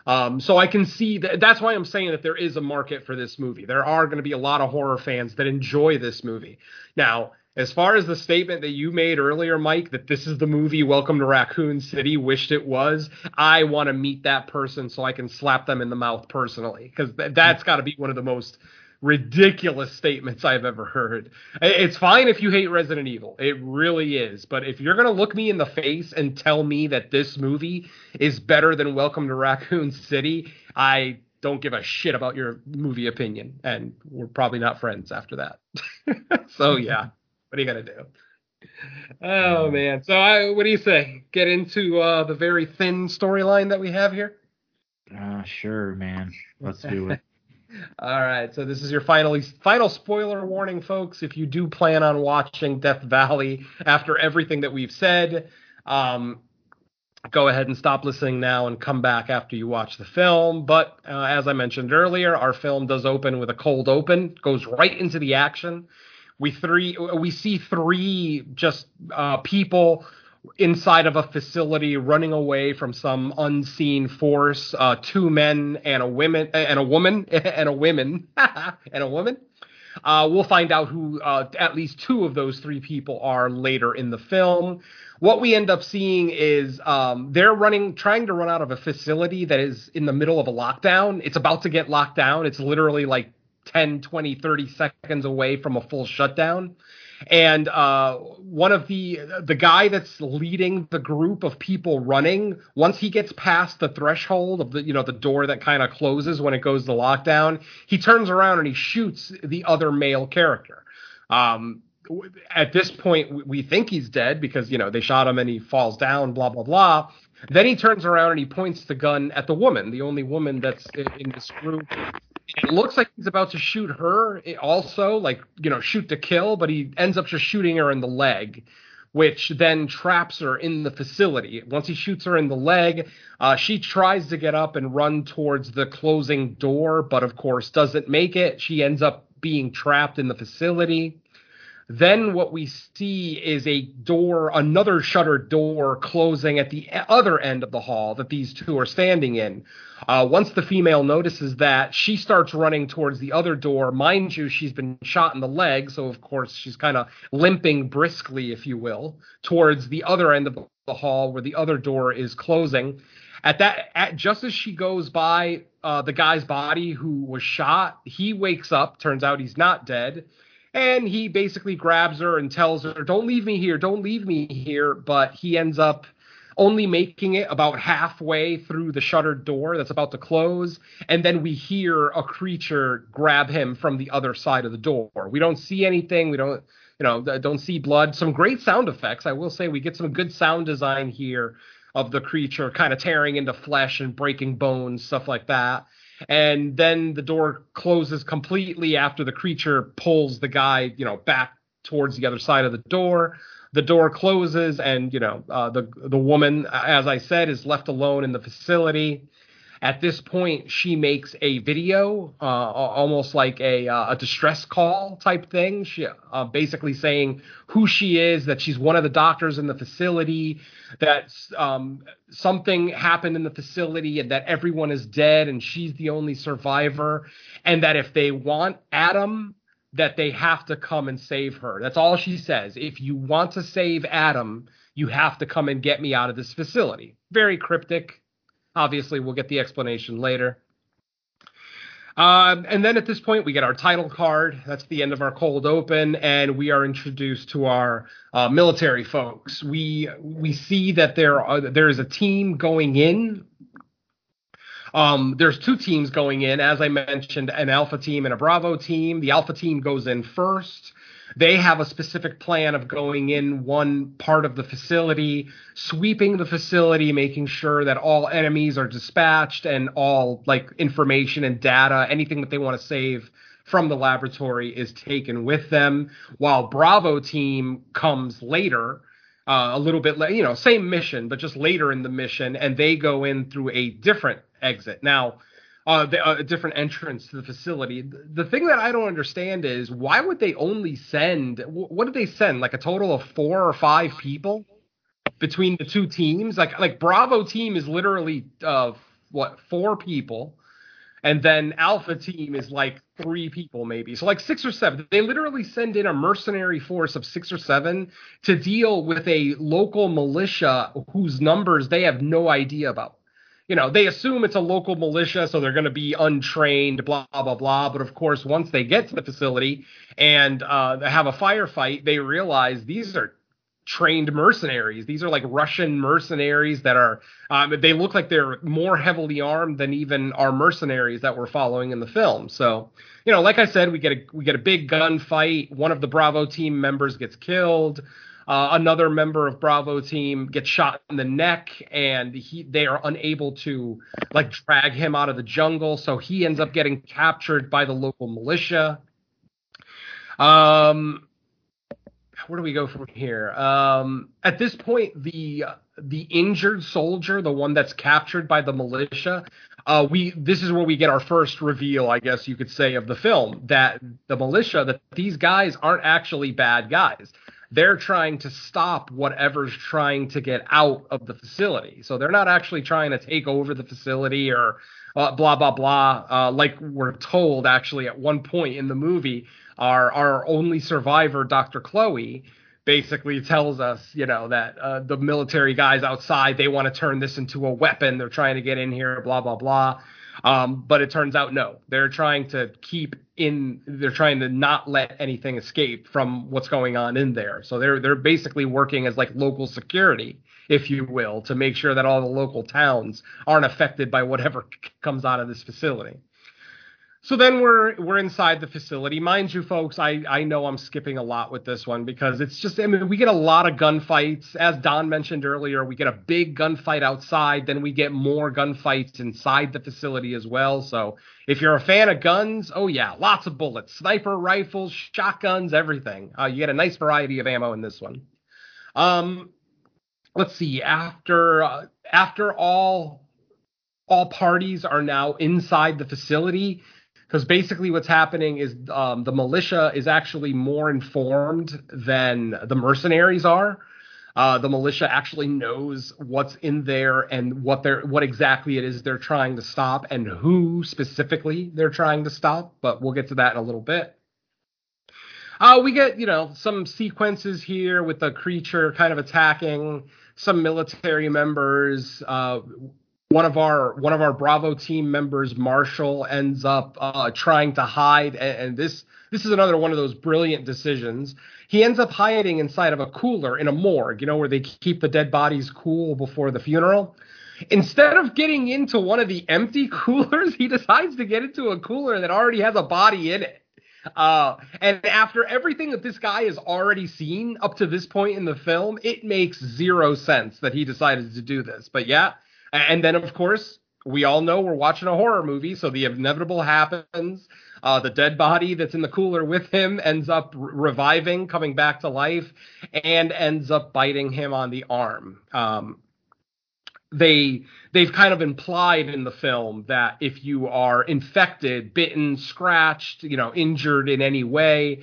Um, so I can see that. That's why I'm saying that there is a market for this movie. There are going to be a lot of horror fans that enjoy this movie. Now, as far as the statement that you made earlier, Mike, that this is the movie Welcome to Raccoon City wished it was, I want to meet that person so I can slap them in the mouth personally because th- that's got to be one of the most ridiculous statements I've ever heard. It's fine if you hate Resident Evil. It really is. But if you're going to look me in the face and tell me that this movie is better than Welcome to Raccoon City, I don't give a shit about your movie opinion. And we're probably not friends after that. so, yeah. What are you to do? Oh, man. So, I, what do you say? Get into uh, the very thin storyline that we have here? Uh, sure, man. Let's do it. All right, so this is your final final spoiler warning, folks. If you do plan on watching Death Valley after everything that we've said, um, go ahead and stop listening now and come back after you watch the film. But uh, as I mentioned earlier, our film does open with a cold open, goes right into the action. We three we see three just uh, people inside of a facility running away from some unseen force uh, two men and a woman and a woman and a woman and a woman. Uh, we'll find out who uh, at least two of those three people are later in the film. What we end up seeing is um, they're running trying to run out of a facility that is in the middle of a lockdown. It's about to get locked down. It's literally like 10 20 30 seconds away from a full shutdown. And uh, one of the the guy that's leading the group of people running once he gets past the threshold of the you know the door that kind of closes when it goes to lockdown he turns around and he shoots the other male character. Um, at this point we- think he's dead because you know they shot him and he falls down blah blah blah. Then he turns around and he points the gun at the woman the only woman that's in this group it looks like he's about to shoot her eh, also like you know shoot to kill but he ends up just shooting her in the leg which then traps her in the facility. Once he shoots her in the leg uh, she tries to get up and run towards the closing door but of course doesn't make it. She ends up being trapped in the facility Then what we see is a door, another shuttered door closing at the other end of the hall that these two are standing in. Uh, once the female notices that, she starts running towards the other door. Mind you, she's been shot in the leg, so of course she's kind of limping briskly, if you will, towards the other end of the hall where the other door is closing. At that, at, just as she goes by uh, the guy's body who was shot, he wakes up. Turns out he's not dead and he basically grabs her and tells her, "Don't leave me here, don't leave me here." But he ends up only making it about halfway through the shuttered door that's about to close, and then we hear a creature grab him from the other side of the door. We don't see anything. We don't, you know, don't see blood. Some great sound effects. I will say we get some good sound design here of the creature kind of tearing into flesh and breaking bones, stuff like that and then the door closes completely after the creature pulls the guy, you know, back towards the other side of the door. The door closes, and you know, uh, the the woman, as I said, is left alone in the facility. At this point, she makes a video, uh, almost like a, uh, a distress call type thing. She uh, basically saying who she is, that she's one of the doctors in the facility, that um, something happened in the facility, and that everyone is dead, and she's the only survivor, and that if they want Adam, that they have to come and save her. That's all she says. If you want to save Adam, you have to come and get me out of this facility. Very cryptic Obviously, we'll get the explanation later. Um, and then at this point, we get our title card. That's the end of our cold open, and we are introduced to our uh, military folks. We we see that there are, there is a team going in. Um, there's two teams going in, as I mentioned, an Alpha team and a Bravo team. The Alpha team goes in first. They have a specific plan of going in one part of the facility, sweeping the facility, making sure that all enemies are dispatched and all like information and data, anything that they want to save from the laboratory is taken with them. While Bravo team comes later, uh, a little bit, later, you know, same mission, but just later in the mission, and they go in through a different exit. Now, uh, the, uh, a different entrance to the facility. The thing that I don't understand is why would they only send? What did they send? Like a total of four or five people between the two teams. Like like Bravo team is literally uh, what four people, and then Alpha team is like three people maybe. So like six or seven. They literally send in a mercenary force of six or seven to deal with a local militia whose numbers they have no idea about you know, they assume it's a local militia, so they're going to be untrained, blah, blah, blah. But of course, once they get to the facility and uh, have a firefight, they realize these are trained mercenaries. These are like Russian mercenaries that are, um, they look like they're more heavily armed than even our mercenaries that we're following in the film. So, you know, like I said, we get a, we get a big gunfight. One of the Bravo team members gets killed. Uh, another member of Bravo team gets shot in the neck, and he they are unable to like drag him out of the jungle, so he ends up getting captured by the local militia. Um, where do we go from here? Um, at this point, the the injured soldier, the one that's captured by the militia, uh, we this is where we get our first reveal, I guess you could say, of the film that the militia that these guys aren't actually bad guys they're trying to stop whatever's trying to get out of the facility. So they're not actually trying to take over the facility or uh, blah blah blah. Uh, like we're told actually at one point in the movie, our our only survivor, Dr. Chloe, basically tells us, you know, that uh, the military guys outside they want to turn this into a weapon. They're trying to get in here, blah blah blah. Um, but it turns out no, they're trying to keep in. They're trying to not let anything escape from what's going on in there. So they're they're basically working as like local security, if you will, to make sure that all the local towns aren't affected by whatever comes out of this facility. So then we're we're inside the facility. Mind you, folks, I, I know I'm skipping a lot with this one because it's just I mean we get a lot of gunfights. As Don mentioned earlier, we get a big gunfight outside, then we get more gunfights inside the facility as well. So if you're a fan of guns, oh yeah, lots of bullets, sniper rifles, shotguns, everything. Uh, you get a nice variety of ammo in this one. Um, let's see. After uh, after all all parties are now inside the facility because basically what's happening is um, the militia is actually more informed than the mercenaries are. Uh, the militia actually knows what's in there and what they're what exactly it is they're trying to stop and who specifically they're trying to stop. But we'll get to that in a little bit. Uh, we get you know some sequences here with the creature kind of attacking some military members. Uh, one of our one of our Bravo team members, Marshall, ends up uh, trying to hide, and, and, this this is another one of those brilliant decisions. He ends up hiding inside of a cooler in a morgue, you know, where they keep the dead bodies cool before the funeral. Instead of getting into one of the empty coolers, he decides to get into a cooler that already has a body in it. Uh, and after everything that this guy has already seen up to this point in the film, it makes zero sense that he decided to do this. But yeah, and then of course we all know we're watching a horror movie, so the inevitable happens. Uh, the dead body that's in the cooler with him ends up reviving, coming back to life, and ends up biting him on the arm. Um, they they've kind of implied in the film that if you are infected, bitten, scratched, you know, injured in any way,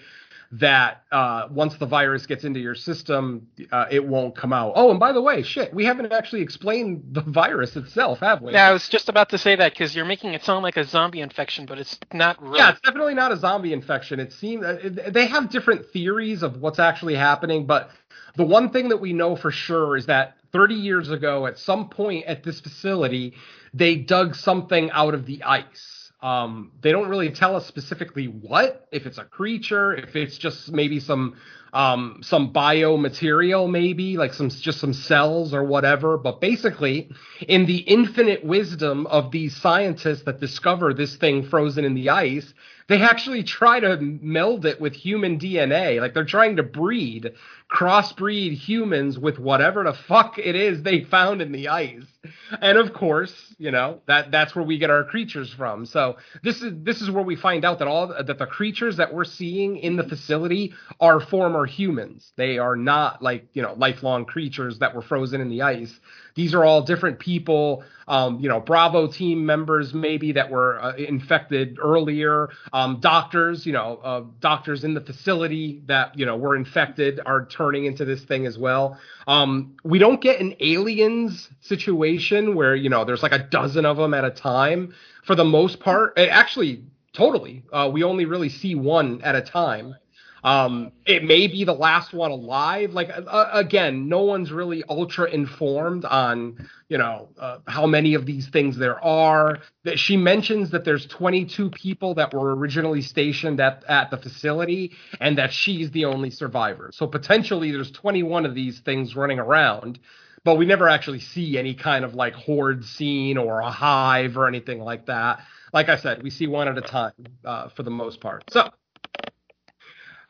that uh, once the virus gets into your system, uh, it won't come out. Oh, and by the way, shit, we haven't actually explained the virus itself, have we? Yeah, I was just about to say that because you're making it sound like a zombie infection, but it's not really. Yeah, it's definitely not a zombie infection. It seems uh, they have different theories of what's actually happening, but the one thing that we know for sure is that 30 years ago, at some point at this facility, they dug something out of the ice um, they don't really tell us specifically what, if it's a creature, if it's just maybe some um, some biomaterial, maybe like some just some cells or whatever. But basically, in the infinite wisdom of these scientists that discover this thing frozen in the ice, they actually try to meld it with human DNA. Like they're trying to breed, crossbreed humans with whatever the fuck it is they found in the ice. And of course, you know, that that's where we get our creatures from. So this is this is where we find out that all that the creatures that we're seeing in the facility are former humans. They are not like, you know, lifelong creatures that were frozen in the ice. These are all different people, um, you know, Bravo team members maybe that were uh, infected earlier, um, doctors, you know, uh, doctors in the facility that you know were infected are turning into this thing as well. Um, we don't get an aliens situation where you know there's like a dozen of them at a time. For the most part, actually, totally, uh, we only really see one at a time. Um, it may be the last one alive. Like uh, again, no one's really ultra informed on you know uh, how many of these things there are. That she mentions that there's 22 people that were originally stationed at at the facility, and that she's the only survivor. So potentially there's 21 of these things running around. But we never actually see any kind of like horde scene or a hive or anything like that. Like I said, we see one at a time uh, for the most part. So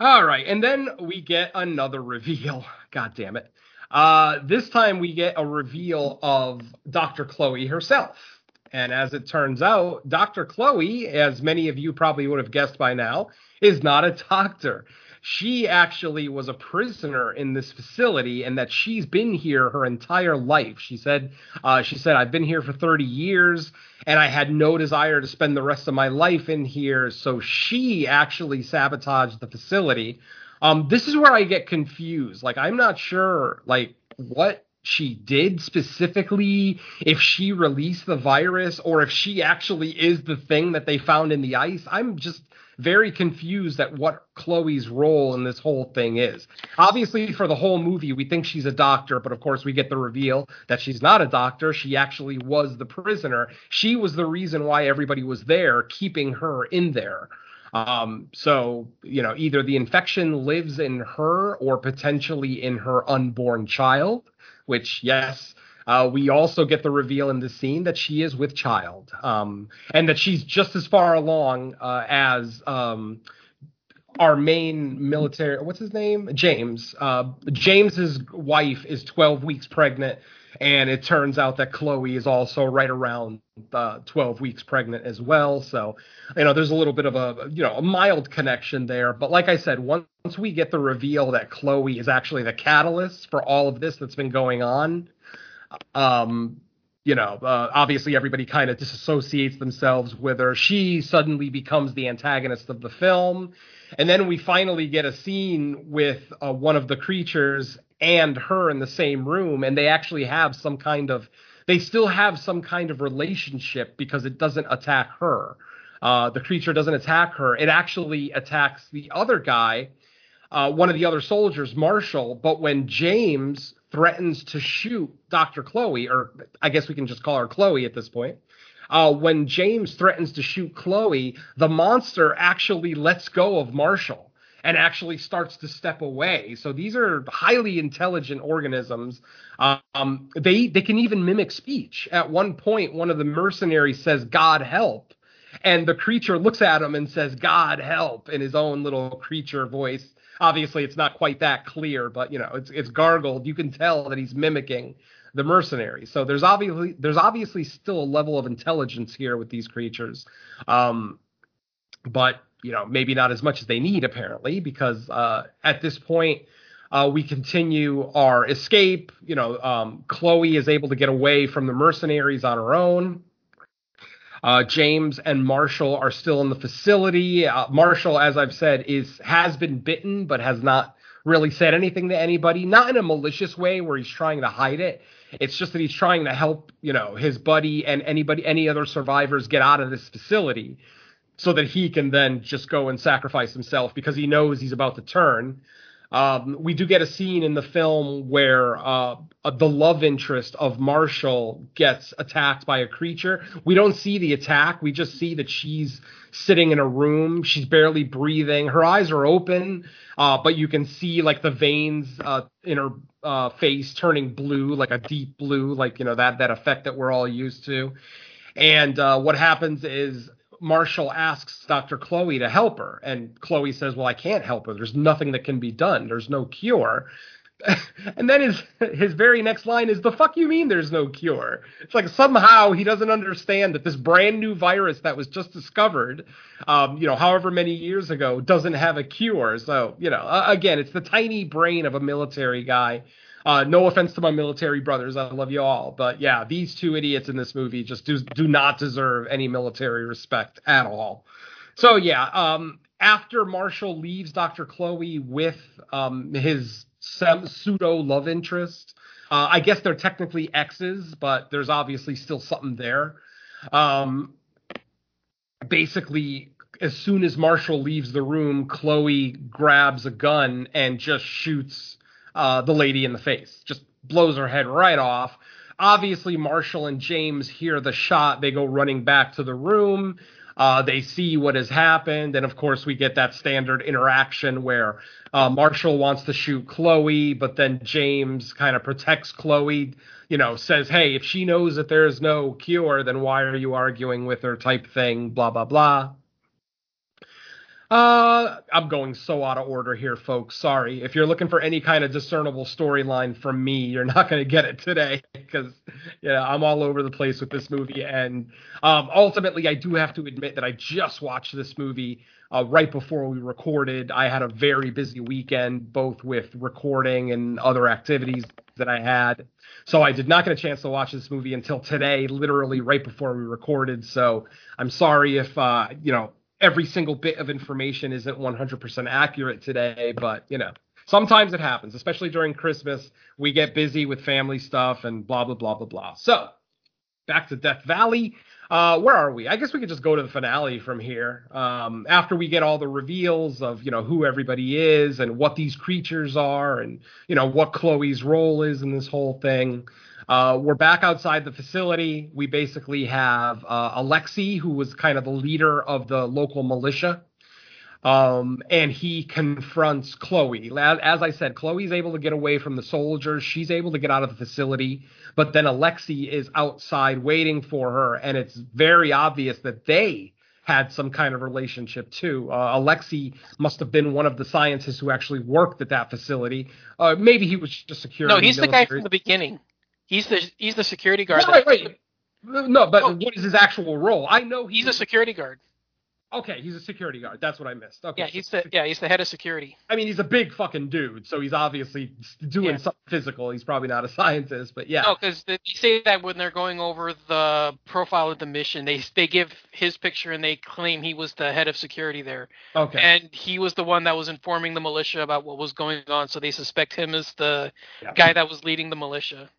all right, and then we get another reveal. God damn it. Uh, this time we get a reveal of Dr. Chloe herself. And as it turns out, Dr. Chloe, as many of you probably would have guessed by now, is not a doctor she actually was a prisoner in this facility and that she's been here her entire life. She said, uh, she said, I've been here for 30 years and I had no desire to spend the rest of my life in here. So she actually sabotaged the facility. Um, this is where I get confused. Like, I'm not sure, like, what she did specifically, if she released the virus, or if she actually is the thing that they found in the ice. I'm just very confused at what Chloe's role in this whole thing is. Obviously, for the whole movie, we think she's a doctor, but of course, we get the reveal that she's not a doctor. She actually was the prisoner. She was the reason why everybody was there, keeping her in there. Um, so, you know, either the infection lives in her or potentially in her unborn child, which, yes, uh, we also get the reveal in the scene that she is with child, um, and that she's just as far along uh, as um, our main military. What's his name? James. Uh, James's wife is 12 weeks pregnant, and it turns out that Chloe is also right around uh, 12 weeks pregnant as well. So, you know, there's a little bit of a you know a mild connection there. But like I said, once we get the reveal that Chloe is actually the catalyst for all of this that's been going on um, you know, uh, obviously everybody kind of disassociates themselves with her. She suddenly becomes the antagonist of the film. And then we finally get a scene with uh, one of the creatures and her in the same room, and they actually have some kind of, they still have some kind of relationship because it doesn't attack her. Uh, the creature doesn't attack her. It actually attacks the other guy, uh, one of the other soldiers, Marshall. But when James threatens to shoot Dr. Chloe, or I guess we can just call her Chloe at this point. Uh, when James threatens to shoot Chloe, the monster actually lets go of Marshall and actually starts to step away. So these are highly intelligent organisms. Um, they they can even mimic speech. At one point, one of the mercenaries says, "God help," and the creature looks at him and says, "God help" in his own little creature voice. Obviously, it's not quite that clear, but you know, it's it's gargled. You can tell that he's mimicking the mercenary. So there's obviously there's obviously still a level of intelligence here with these creatures, um, but you know maybe not as much as they need apparently because uh, at this point. Uh, we continue our escape. You know, um, Chloe is able to get away from the mercenaries on her own. Uh, James and Marshall are still in the facility. Uh, Marshall, as I've said, is has been bitten, but has not really said anything to anybody. Not in a malicious way where he's trying to hide it. It's just that he's trying to help, you know, his buddy and anybody, any other survivors get out of this facility, so that he can then just go and sacrifice himself because he knows he's about to turn. Um, we do get a scene in the film where uh, the love interest of Marshall gets attacked by a creature. We don't see the attack. We just see that she's sitting in a room. She's barely breathing. Her eyes are open, uh, but you can see like the veins uh, in her uh, face turning blue, like a deep blue, like you know that that effect that we're all used to. And uh, what happens is Marshall asks Dr. Chloe to help her, and Chloe says, "Well, I can't help her. There's nothing that can be done. There's no cure." and then his his very next line is, "The fuck you mean there's no cure?" It's like somehow he doesn't understand that this brand new virus that was just discovered, um, you know, however many years ago, doesn't have a cure. So you know, uh, again, it's the tiny brain of a military guy uh, no offense to my military brothers, I love you all, but yeah, these two idiots in this movie just do do not deserve any military respect at all. So yeah, um, after Marshall leaves Dr. Chloe with um, his pseudo love interest, uh, I guess they're technically exes, but there's obviously still something there. Um, basically, as soon as Marshall leaves the room, Chloe grabs a gun and just shoots uh, the lady in the face. Just blows her head right off. Obviously, Marshall and James hear the shot. They go running back to the room. Uh, they see what has happened, and of course, we get that standard interaction where uh, Marshall wants to shoot Chloe, but then James kind of protects Chloe. You know, says, "Hey, if she knows that there is no cure, then why are you arguing with her?" Type thing. Blah blah blah. Uh, I'm going so out of order here, folks. Sorry. If you're looking for any kind of discernible storyline from me, you're not going to get it today because, yeah, I'm all over the place with this movie. And um, ultimately, I do have to admit that I just watched this movie uh, right before we recorded. I had a very busy weekend, both with recording and other activities that I had. So I did not get a chance to watch this movie until today, literally right before we recorded. So I'm sorry if, uh, you know, every single bit of information isn't 100% accurate today, but you know, sometimes it happens, especially during Christmas. We get busy with family stuff and blah, blah, blah, blah, blah. So back to Death Valley. Uh, where are we? I guess we could just go to the finale from here. Um, after we get all the reveals of, you know, who everybody is and what these creatures are and, you know, what Chloe's role is in this whole thing. Uh, we're back outside the facility. We basically have uh, Alexei, who was kind of the leader of the local militia. Um, and he confronts Chloe. As I said, Chloe's able to get away from the soldiers. She's able to get out of the facility. But then Alexei is outside waiting for her. And it's very obvious that they had some kind of relationship too. Uh, Alexei must have been one of the scientists who actually worked at that facility. Uh, maybe he was just a security. No, he's military. the guy from the beginning. He's the he's the security guard. Right, right. No, but oh, what is his actual role? I know he's a security guard. Okay, he's a security guard. That's what I missed. Okay. Yeah, he's the yeah he's the head of security. I mean, he's a big fucking dude, so he's obviously doing Yeah. something physical. He's probably not a scientist, but yeah. No, because they say that when they're going over the profile of the mission, they they give his picture and they claim he was the head of security there, Okay. and he was the one that was informing the militia about what was going on. So they suspect him as the Yeah. guy that was leading the militia.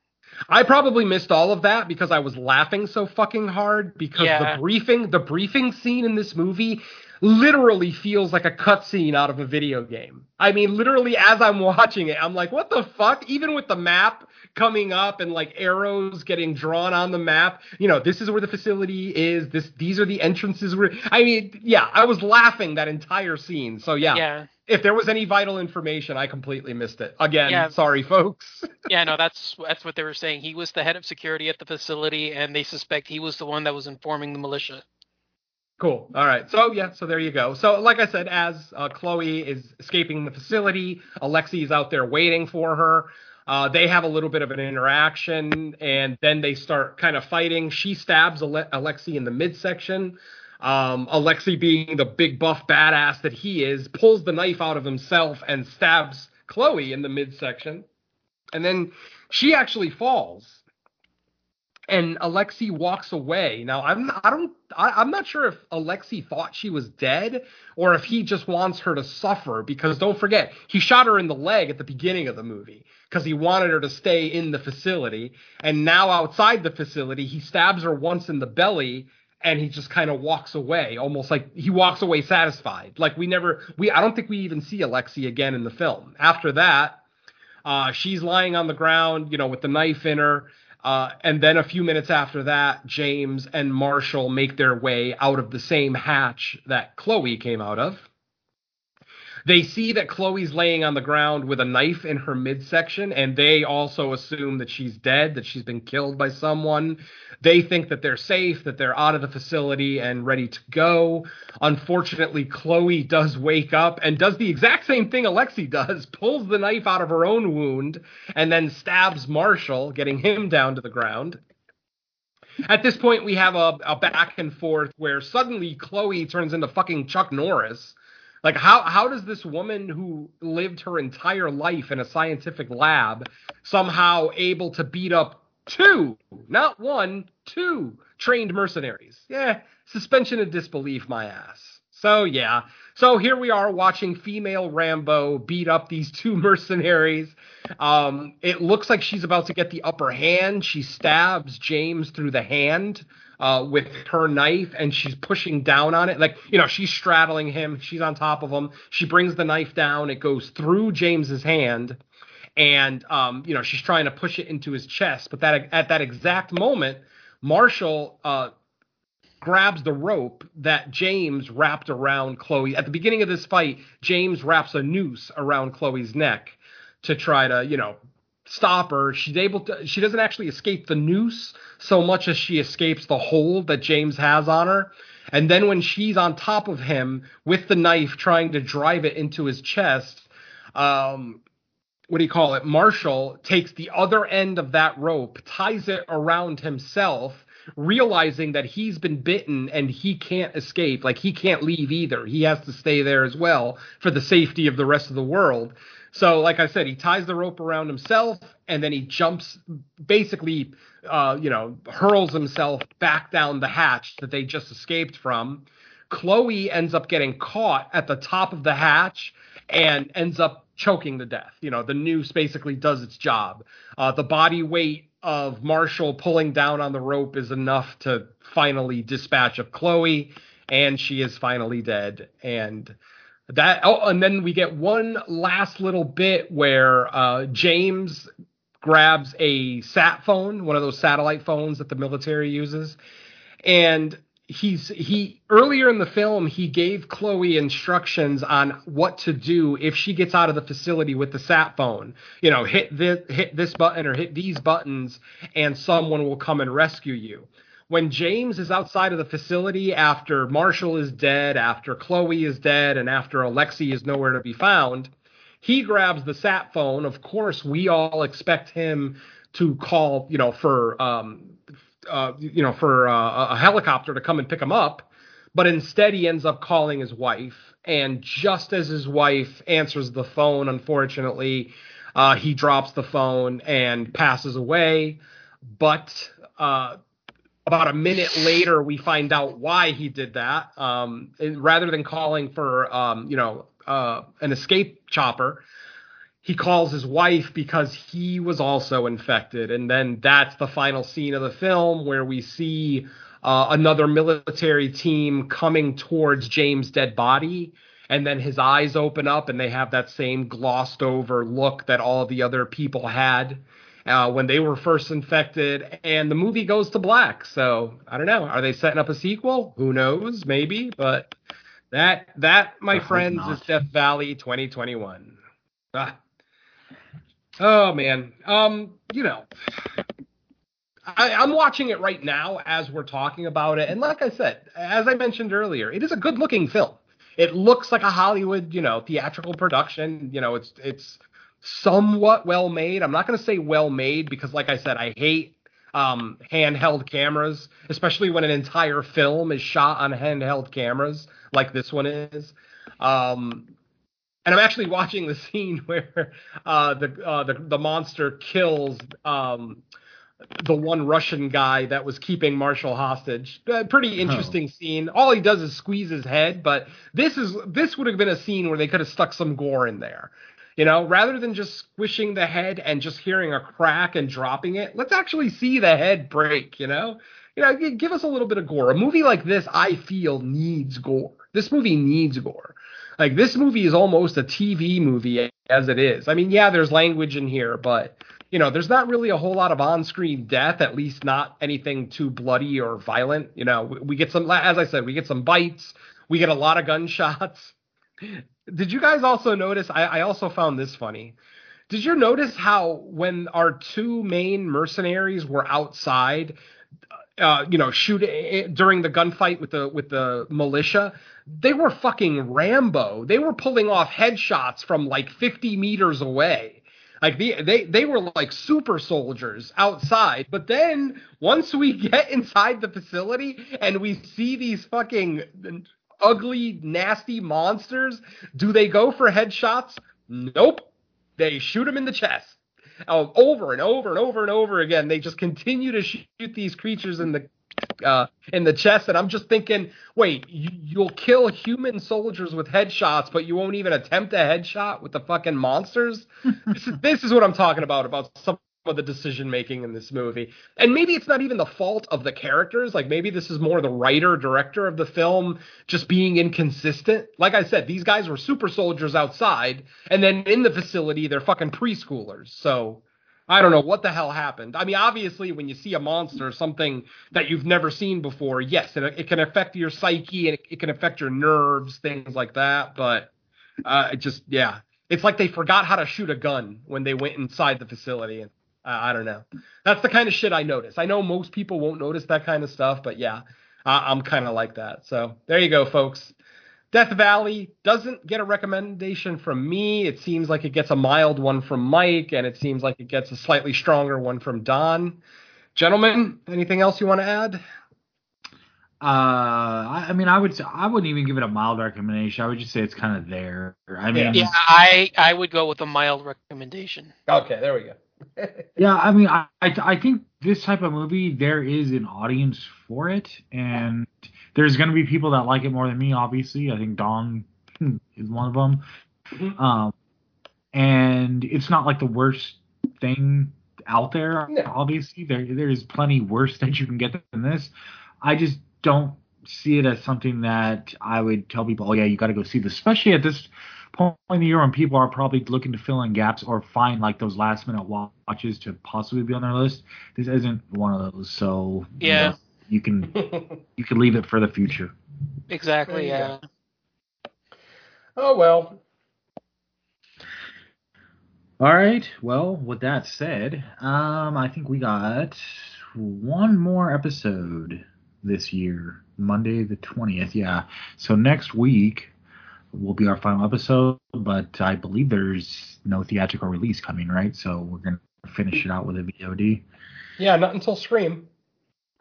I probably missed all of that because I was laughing so fucking hard because Yeah. the briefing the briefing scene in this movie literally feels like a cutscene out of a video game. I mean, literally as I'm watching it, I'm like, what the fuck? Even with the map coming up and like arrows getting drawn on the map, you know, this is where the facility is. This these are the entrances where I mean, yeah, I was laughing that entire scene. So yeah. Yeah, If there was any vital information, I completely missed it. Again, Yeah. sorry folks. yeah, no, that's that's what they were saying. He was the head of security at the facility, and they suspect he was the one that was informing the militia. Cool. All right. So yeah. So there you go. So like I said, as uh, Chloe is escaping the facility, Alexi is out there waiting for her. Uh, they have a little bit of an interaction, and then they start kind of fighting. She stabs Ale- Alexi in the midsection. Um, Alexi, being the big buff badass that he is, pulls the knife out of himself and stabs Chloe in the midsection. And then she actually falls and Alexi walks away. Now I'm not, I don't I, I'm not sure if Alexi thought she was dead or if he just wants her to suffer because don't forget he shot her in the leg at the beginning of the movie because he wanted her to stay in the facility and now outside the facility he stabs her once in the belly and he just kind of walks away almost like he walks away satisfied like we never we I don't think we even see Alexi again in the film after that uh, she's lying on the ground you know with the knife in her uh, and then a few minutes after that, James and Marshall make their way out of the same hatch that Chloe came out of. They see that Chloe's laying on the ground with a knife in her midsection, and they also assume that she's dead, that she's been killed by someone. They think that they're safe, that they're out of the facility and ready to go. Unfortunately, Chloe does wake up and does the exact same thing Alexi does, pulls the knife out of her own wound, and then stabs Marshall, getting him down to the ground. At this point, we have a, a back and forth where suddenly Chloe turns into fucking Chuck Norris. Like how how does this woman who lived her entire life in a scientific lab somehow able to beat up two, not one, two trained mercenaries? Yeah, suspension of disbelief, my ass. So yeah, so here we are watching female Rambo beat up these two mercenaries. Um, it looks like she's about to get the upper hand. She stabs James through the hand uh, with her knife, and she's pushing down on it. Like you know, she's straddling him. She's on top of him. She brings the knife down. It goes through James's hand, and um, you know she's trying to push it into his chest. But that at that exact moment, Marshall. Uh, grabs the rope that James wrapped around Chloe. At the beginning of this fight, James wraps a noose around Chloe's neck to try to, you know, stop her. She's able to she doesn't actually escape the noose so much as she escapes the hold that James has on her. And then when she's on top of him with the knife trying to drive it into his chest, um what do you call it? Marshall takes the other end of that rope, ties it around himself, realizing that he's been bitten and he can't escape. Like he can't leave either. He has to stay there as well for the safety of the rest of the world. So, like I said, he ties the rope around himself and then he jumps, basically, uh, you know, hurls himself back down the hatch that they just escaped from. Chloe ends up getting caught at the top of the hatch and ends up choking to death. You know, the noose basically does its job. Uh, the body weight of Marshall pulling down on the rope is enough to finally dispatch of Chloe, and she is finally dead. And that, oh, and then we get one last little bit where uh, James grabs a sat phone, one of those satellite phones that the military uses, and he's he earlier in the film he gave Chloe instructions on what to do if she gets out of the facility with the sat phone. You know, hit this hit this button or hit these buttons and someone will come and rescue you. When James is outside of the facility after Marshall is dead, after Chloe is dead and after Alexi is nowhere to be found, he grabs the sat phone. Of course, we all expect him to call, you know, for um uh, you know, for uh, a helicopter to come and pick him up. but instead he ends up calling his wife. And just as his wife answers the phone, unfortunately, uh, he drops the phone and passes away. But uh, about a minute later, we find out why he did that. Um, rather than calling for, um, you know, uh, an escape chopper, he calls his wife because he was also infected. And then that's the final scene of the film where we see uh, another military team coming towards James' dead body. And then his eyes open up and they have that same glossed over look that all the other people had uh, when they were first infected, and the movie goes to black. So I don't know. Are they setting up a sequel? Who knows? Maybe, but that that, my friends, is Death Valley 2021. Ah. Oh man, um, you know, I, I'm watching it right now as we're talking about it, and like I said, as I mentioned earlier, it is a good-looking film. It looks like a Hollywood, you know, theatrical production. You know, it's it's somewhat well made. I'm not going to say well made because, like I said, I hate um, handheld cameras, especially when an entire film is shot on handheld cameras like this one is. Um, and I'm actually watching the scene where uh, the, uh, the the monster kills um, the one Russian guy that was keeping Marshall hostage. Uh, pretty interesting oh. scene. All he does is squeeze his head, but this is this would have been a scene where they could have stuck some gore in there. You know, rather than just squishing the head and just hearing a crack and dropping it, let's actually see the head break, you know? You know, give us a little bit of gore. A movie like this, I feel, needs gore. This movie needs gore. Like this movie is almost a TV movie as it is. I mean, yeah, there's language in here, but you know, there's not really a whole lot of on-screen death, at least not anything too bloody or violent. You know, we, we get some, as I said, we get some bites, we get a lot of gunshots. Did you guys also notice? I, I also found this funny. Did you notice how when our two main mercenaries were outside, uh, you know, shooting eh, during the gunfight with the with the militia, they were fucking Rambo. They were pulling off headshots from like 50 meters away. Like the, they they were like super soldiers outside. But then once we get inside the facility and we see these fucking ugly, nasty monsters. Do they go for headshots? Nope. They shoot them in the chest. Oh, over and over and over and over again. They just continue to shoot these creatures in the uh, in the chest, and I'm just thinking, wait, you, will kill human soldiers with headshots, but you won't even attempt a headshot with the fucking monsters. this, is, this is what I'm talking about about some of the decision making in this movie. And maybe it's not even the fault of the characters. Like maybe this is more the writer director of the film just being inconsistent. Like I said, these guys were super soldiers outside, and then in the facility they're fucking preschoolers. So I don't know what the hell happened. I mean, obviously, when you see a monster, something that you've never seen before, yes, it, it can affect your psyche and it, it, can affect your nerves, things like that. But uh, it just, yeah, it's like they forgot how to shoot a gun when they went inside the facility. And I, I don't know. That's the kind of shit I notice. I know most people won't notice that kind of stuff, but yeah, I, I'm kind of like that. So there you go, folks. Death Valley doesn't get a recommendation from me. It seems like it gets a mild one from Mike, and it seems like it gets a slightly stronger one from Don. Gentlemen, anything else you want to add? Uh, I, I mean, I would I wouldn't even give it a mild recommendation. I would just say it's kind of there. I mean, yeah, I I would go with a mild recommendation. Okay, there we go yeah, I mean, I, I think this type of movie there is an audience for it, and there's going to be people that like it more than me. Obviously, I think Don is one of them. Mm-hmm. Um, and it's not like the worst thing out there. No. Obviously, there there's plenty worse that you can get than this. I just don't see it as something that I would tell people, oh yeah, you got to go see this, especially at this point in the year when people are probably looking to fill in gaps or find like those last minute watches to possibly be on their list. This isn't one of those, so yeah, you, know, you can you can leave it for the future. Exactly. Yeah. Oh well. All right. Well, with that said, um, I think we got one more episode this year, Monday the twentieth. Yeah. So next week will be our final episode, but I believe there's no theatrical release coming, right? So we're gonna finish it out with a VOD. Yeah, not until Scream.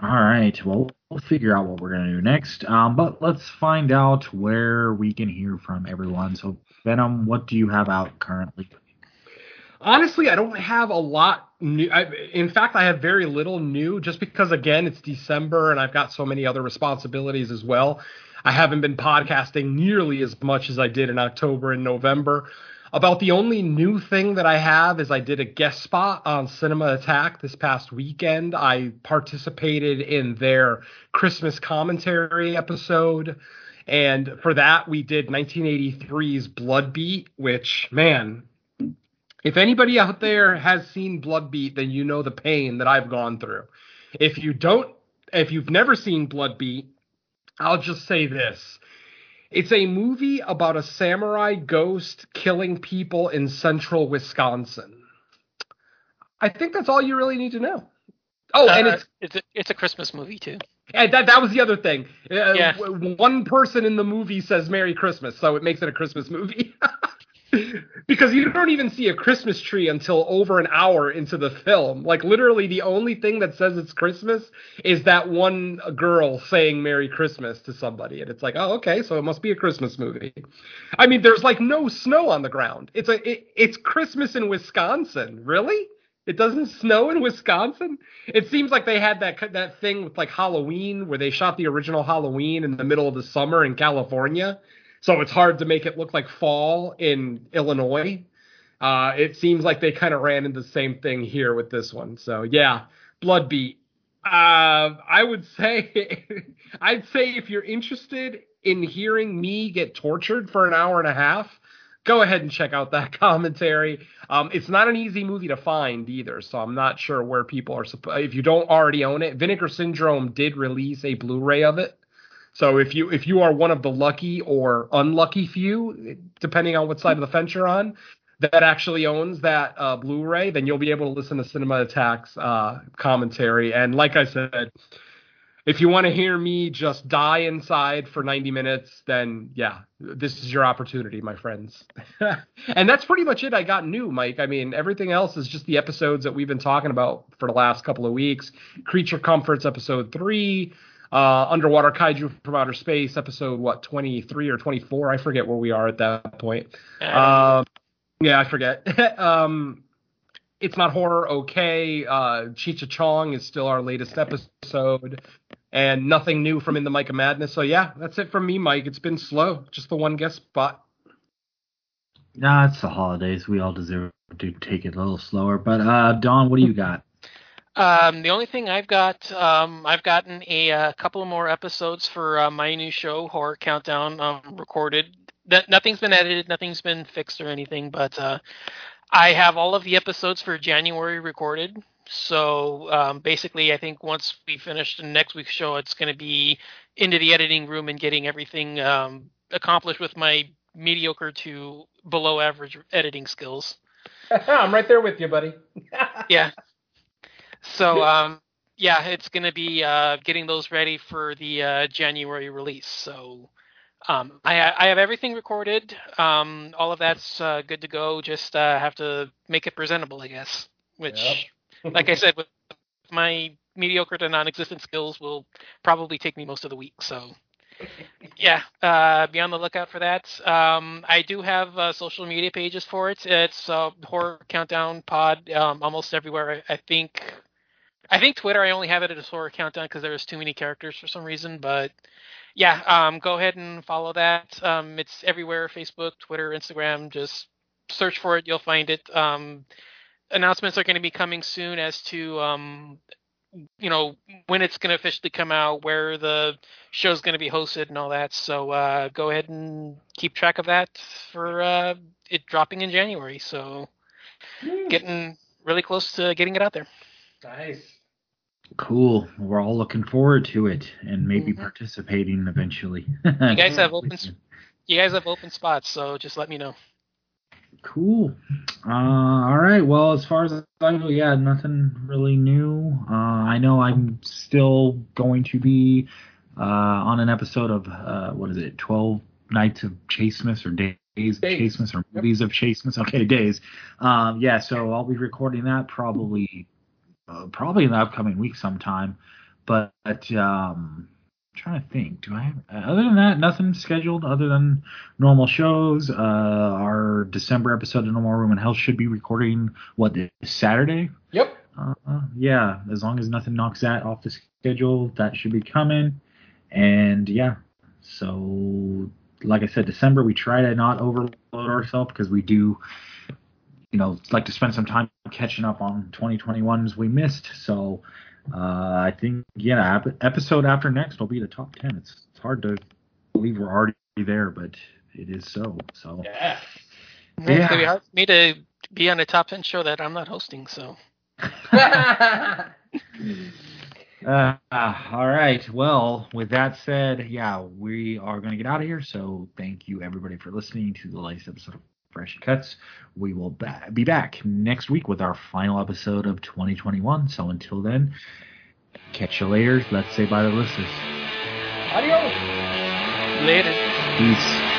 All right. Well, we'll figure out what we're gonna do next. Um, but let's find out where we can hear from everyone. So, Venom, what do you have out currently? Honestly, I don't have a lot new. I, in fact, I have very little new, just because again it's December and I've got so many other responsibilities as well. I haven't been podcasting nearly as much as I did in October and November. About the only new thing that I have is I did a guest spot on Cinema Attack this past weekend. I participated in their Christmas commentary episode. And for that, we did 1983's Blood Beat, which, man, if anybody out there has seen Blood Beat, then you know the pain that I've gone through. If you don't, if you've never seen Blood Beat, I'll just say this. It's a movie about a samurai ghost killing people in central Wisconsin. I think that's all you really need to know. Oh, and Uh, it's it's a, it's a Christmas movie too. and that that was the other thing. Uh, Yeah. One person in the movie says "Merry Christmas," so it makes it a Christmas movie. because you don't even see a Christmas tree until over an hour into the film. Like literally, the only thing that says it's Christmas is that one girl saying "Merry Christmas" to somebody, and it's like, oh, okay, so it must be a Christmas movie. I mean, there's like no snow on the ground. It's a it, it's Christmas in Wisconsin. Really? It doesn't snow in Wisconsin. It seems like they had that that thing with like Halloween, where they shot the original Halloween in the middle of the summer in California, so it's hard to make it look like fall in Illinois. Uh, it seems like they kind of ran into the same thing here with this one. So yeah, Blood Beat. Uh, I would say, I'd say if you're interested in hearing me get tortured for an hour and a half, go ahead and check out that commentary. Um, it's not an easy movie to find either, so I'm not sure where people are. If you don't already own it, Vinegar Syndrome did release a Blu-ray of it. So if you if you are one of the lucky or unlucky few, depending on what side of the fence you're on, that actually owns that uh, Blu-ray, then you'll be able to listen to Cinema Attacks uh, commentary. And like I said, if you want to hear me just die inside for 90 minutes, then yeah, this is your opportunity, my friends. and that's pretty much it I got new, Mike. I mean, everything else is just the episodes that we've been talking about for the last couple of weeks. Creature Comforts episode 3, uh, Underwater Kaiju from Outer Space episode what, 23 or 24? I forget where we are at that point. Um, yeah, I forget. um, it's not horror, okay. Uh, Cheech Chong is still our latest episode, and nothing new from In the Mike of Madness. So yeah, that's it from me, Mike. It's been slow, just the one guest spot. Nah, it's the holidays. We all deserve to take it a little slower. But uh, Don, what do you got? Um, the only thing I've got, um, I've gotten a, uh couple of more episodes for uh, my new show, Horror Countdown, um, recorded. That nothing's been edited, nothing's been fixed or anything, but uh, I have all of the episodes for January recorded. So um, basically, I think once we finish the next week's show, it's going to be into the editing room and getting everything um, accomplished with my mediocre to below average editing skills. I'm right there with you, buddy. yeah. So um yeah, it's going to be uh getting those ready for the uh January release. So um I I have everything recorded. Um all of that's uh, good to go. Just uh have to make it presentable, I guess. Which like I said with my mediocre to non-existent skills will probably take me most of the week. So yeah, uh, be on the lookout for that. Um, I do have uh, social media pages for it. It's uh, Horror Countdown Pod um, almost everywhere. I, I think, I think Twitter. I only have it as a Horror Countdown because there's too many characters for some reason. But yeah, um, go ahead and follow that. Um, it's everywhere: Facebook, Twitter, Instagram. Just search for it, you'll find it. Um, announcements are going to be coming soon as to um, you know when it's going to officially come out, where the show's going to be hosted, and all that. So uh, go ahead and keep track of that for uh, it dropping in January. So getting really close to getting it out there. Nice. Cool. We're all looking forward to it and maybe Mhm. participating eventually. You guys have open you guys have open spots, so just let me know. Cool. Uh, all right. Well, as far as I know, yeah, nothing really new. Uh, I know I'm still going to be uh, on an episode of uh, what is it, Twelve Nights of Chasemas or Days of Days. Chasemas or Movies of Chasemas? Okay, days. Um, yeah, so I'll be recording that probably uh, probably in the upcoming week sometime. But um, I'm trying to think. Do I have other than that nothing scheduled other than normal shows? Uh, our December episode of No More Room in Hell should be recording what this Saturday. Yep. Uh, yeah, as long as nothing knocks that off the schedule, that should be coming. And yeah, so like I said, December we try to not overload ourselves because we do, you know, like to spend some time catching up on 2021s we missed. So uh, I think yeah, ep- episode after next will be the top 10. It's it's hard to believe we're already there, but it is so. So Yeah. It's gonna be hard for me to be on a top ten show that I'm not hosting. So Uh, all right. Well, with that said, yeah, we are going to get out of here. So thank you everybody for listening to the latest episode of Fresh Cuts. We will ba- be back next week with our final episode of 2021. So until then, catch you later. Let's say bye to the listeners. Adios. later. Peace.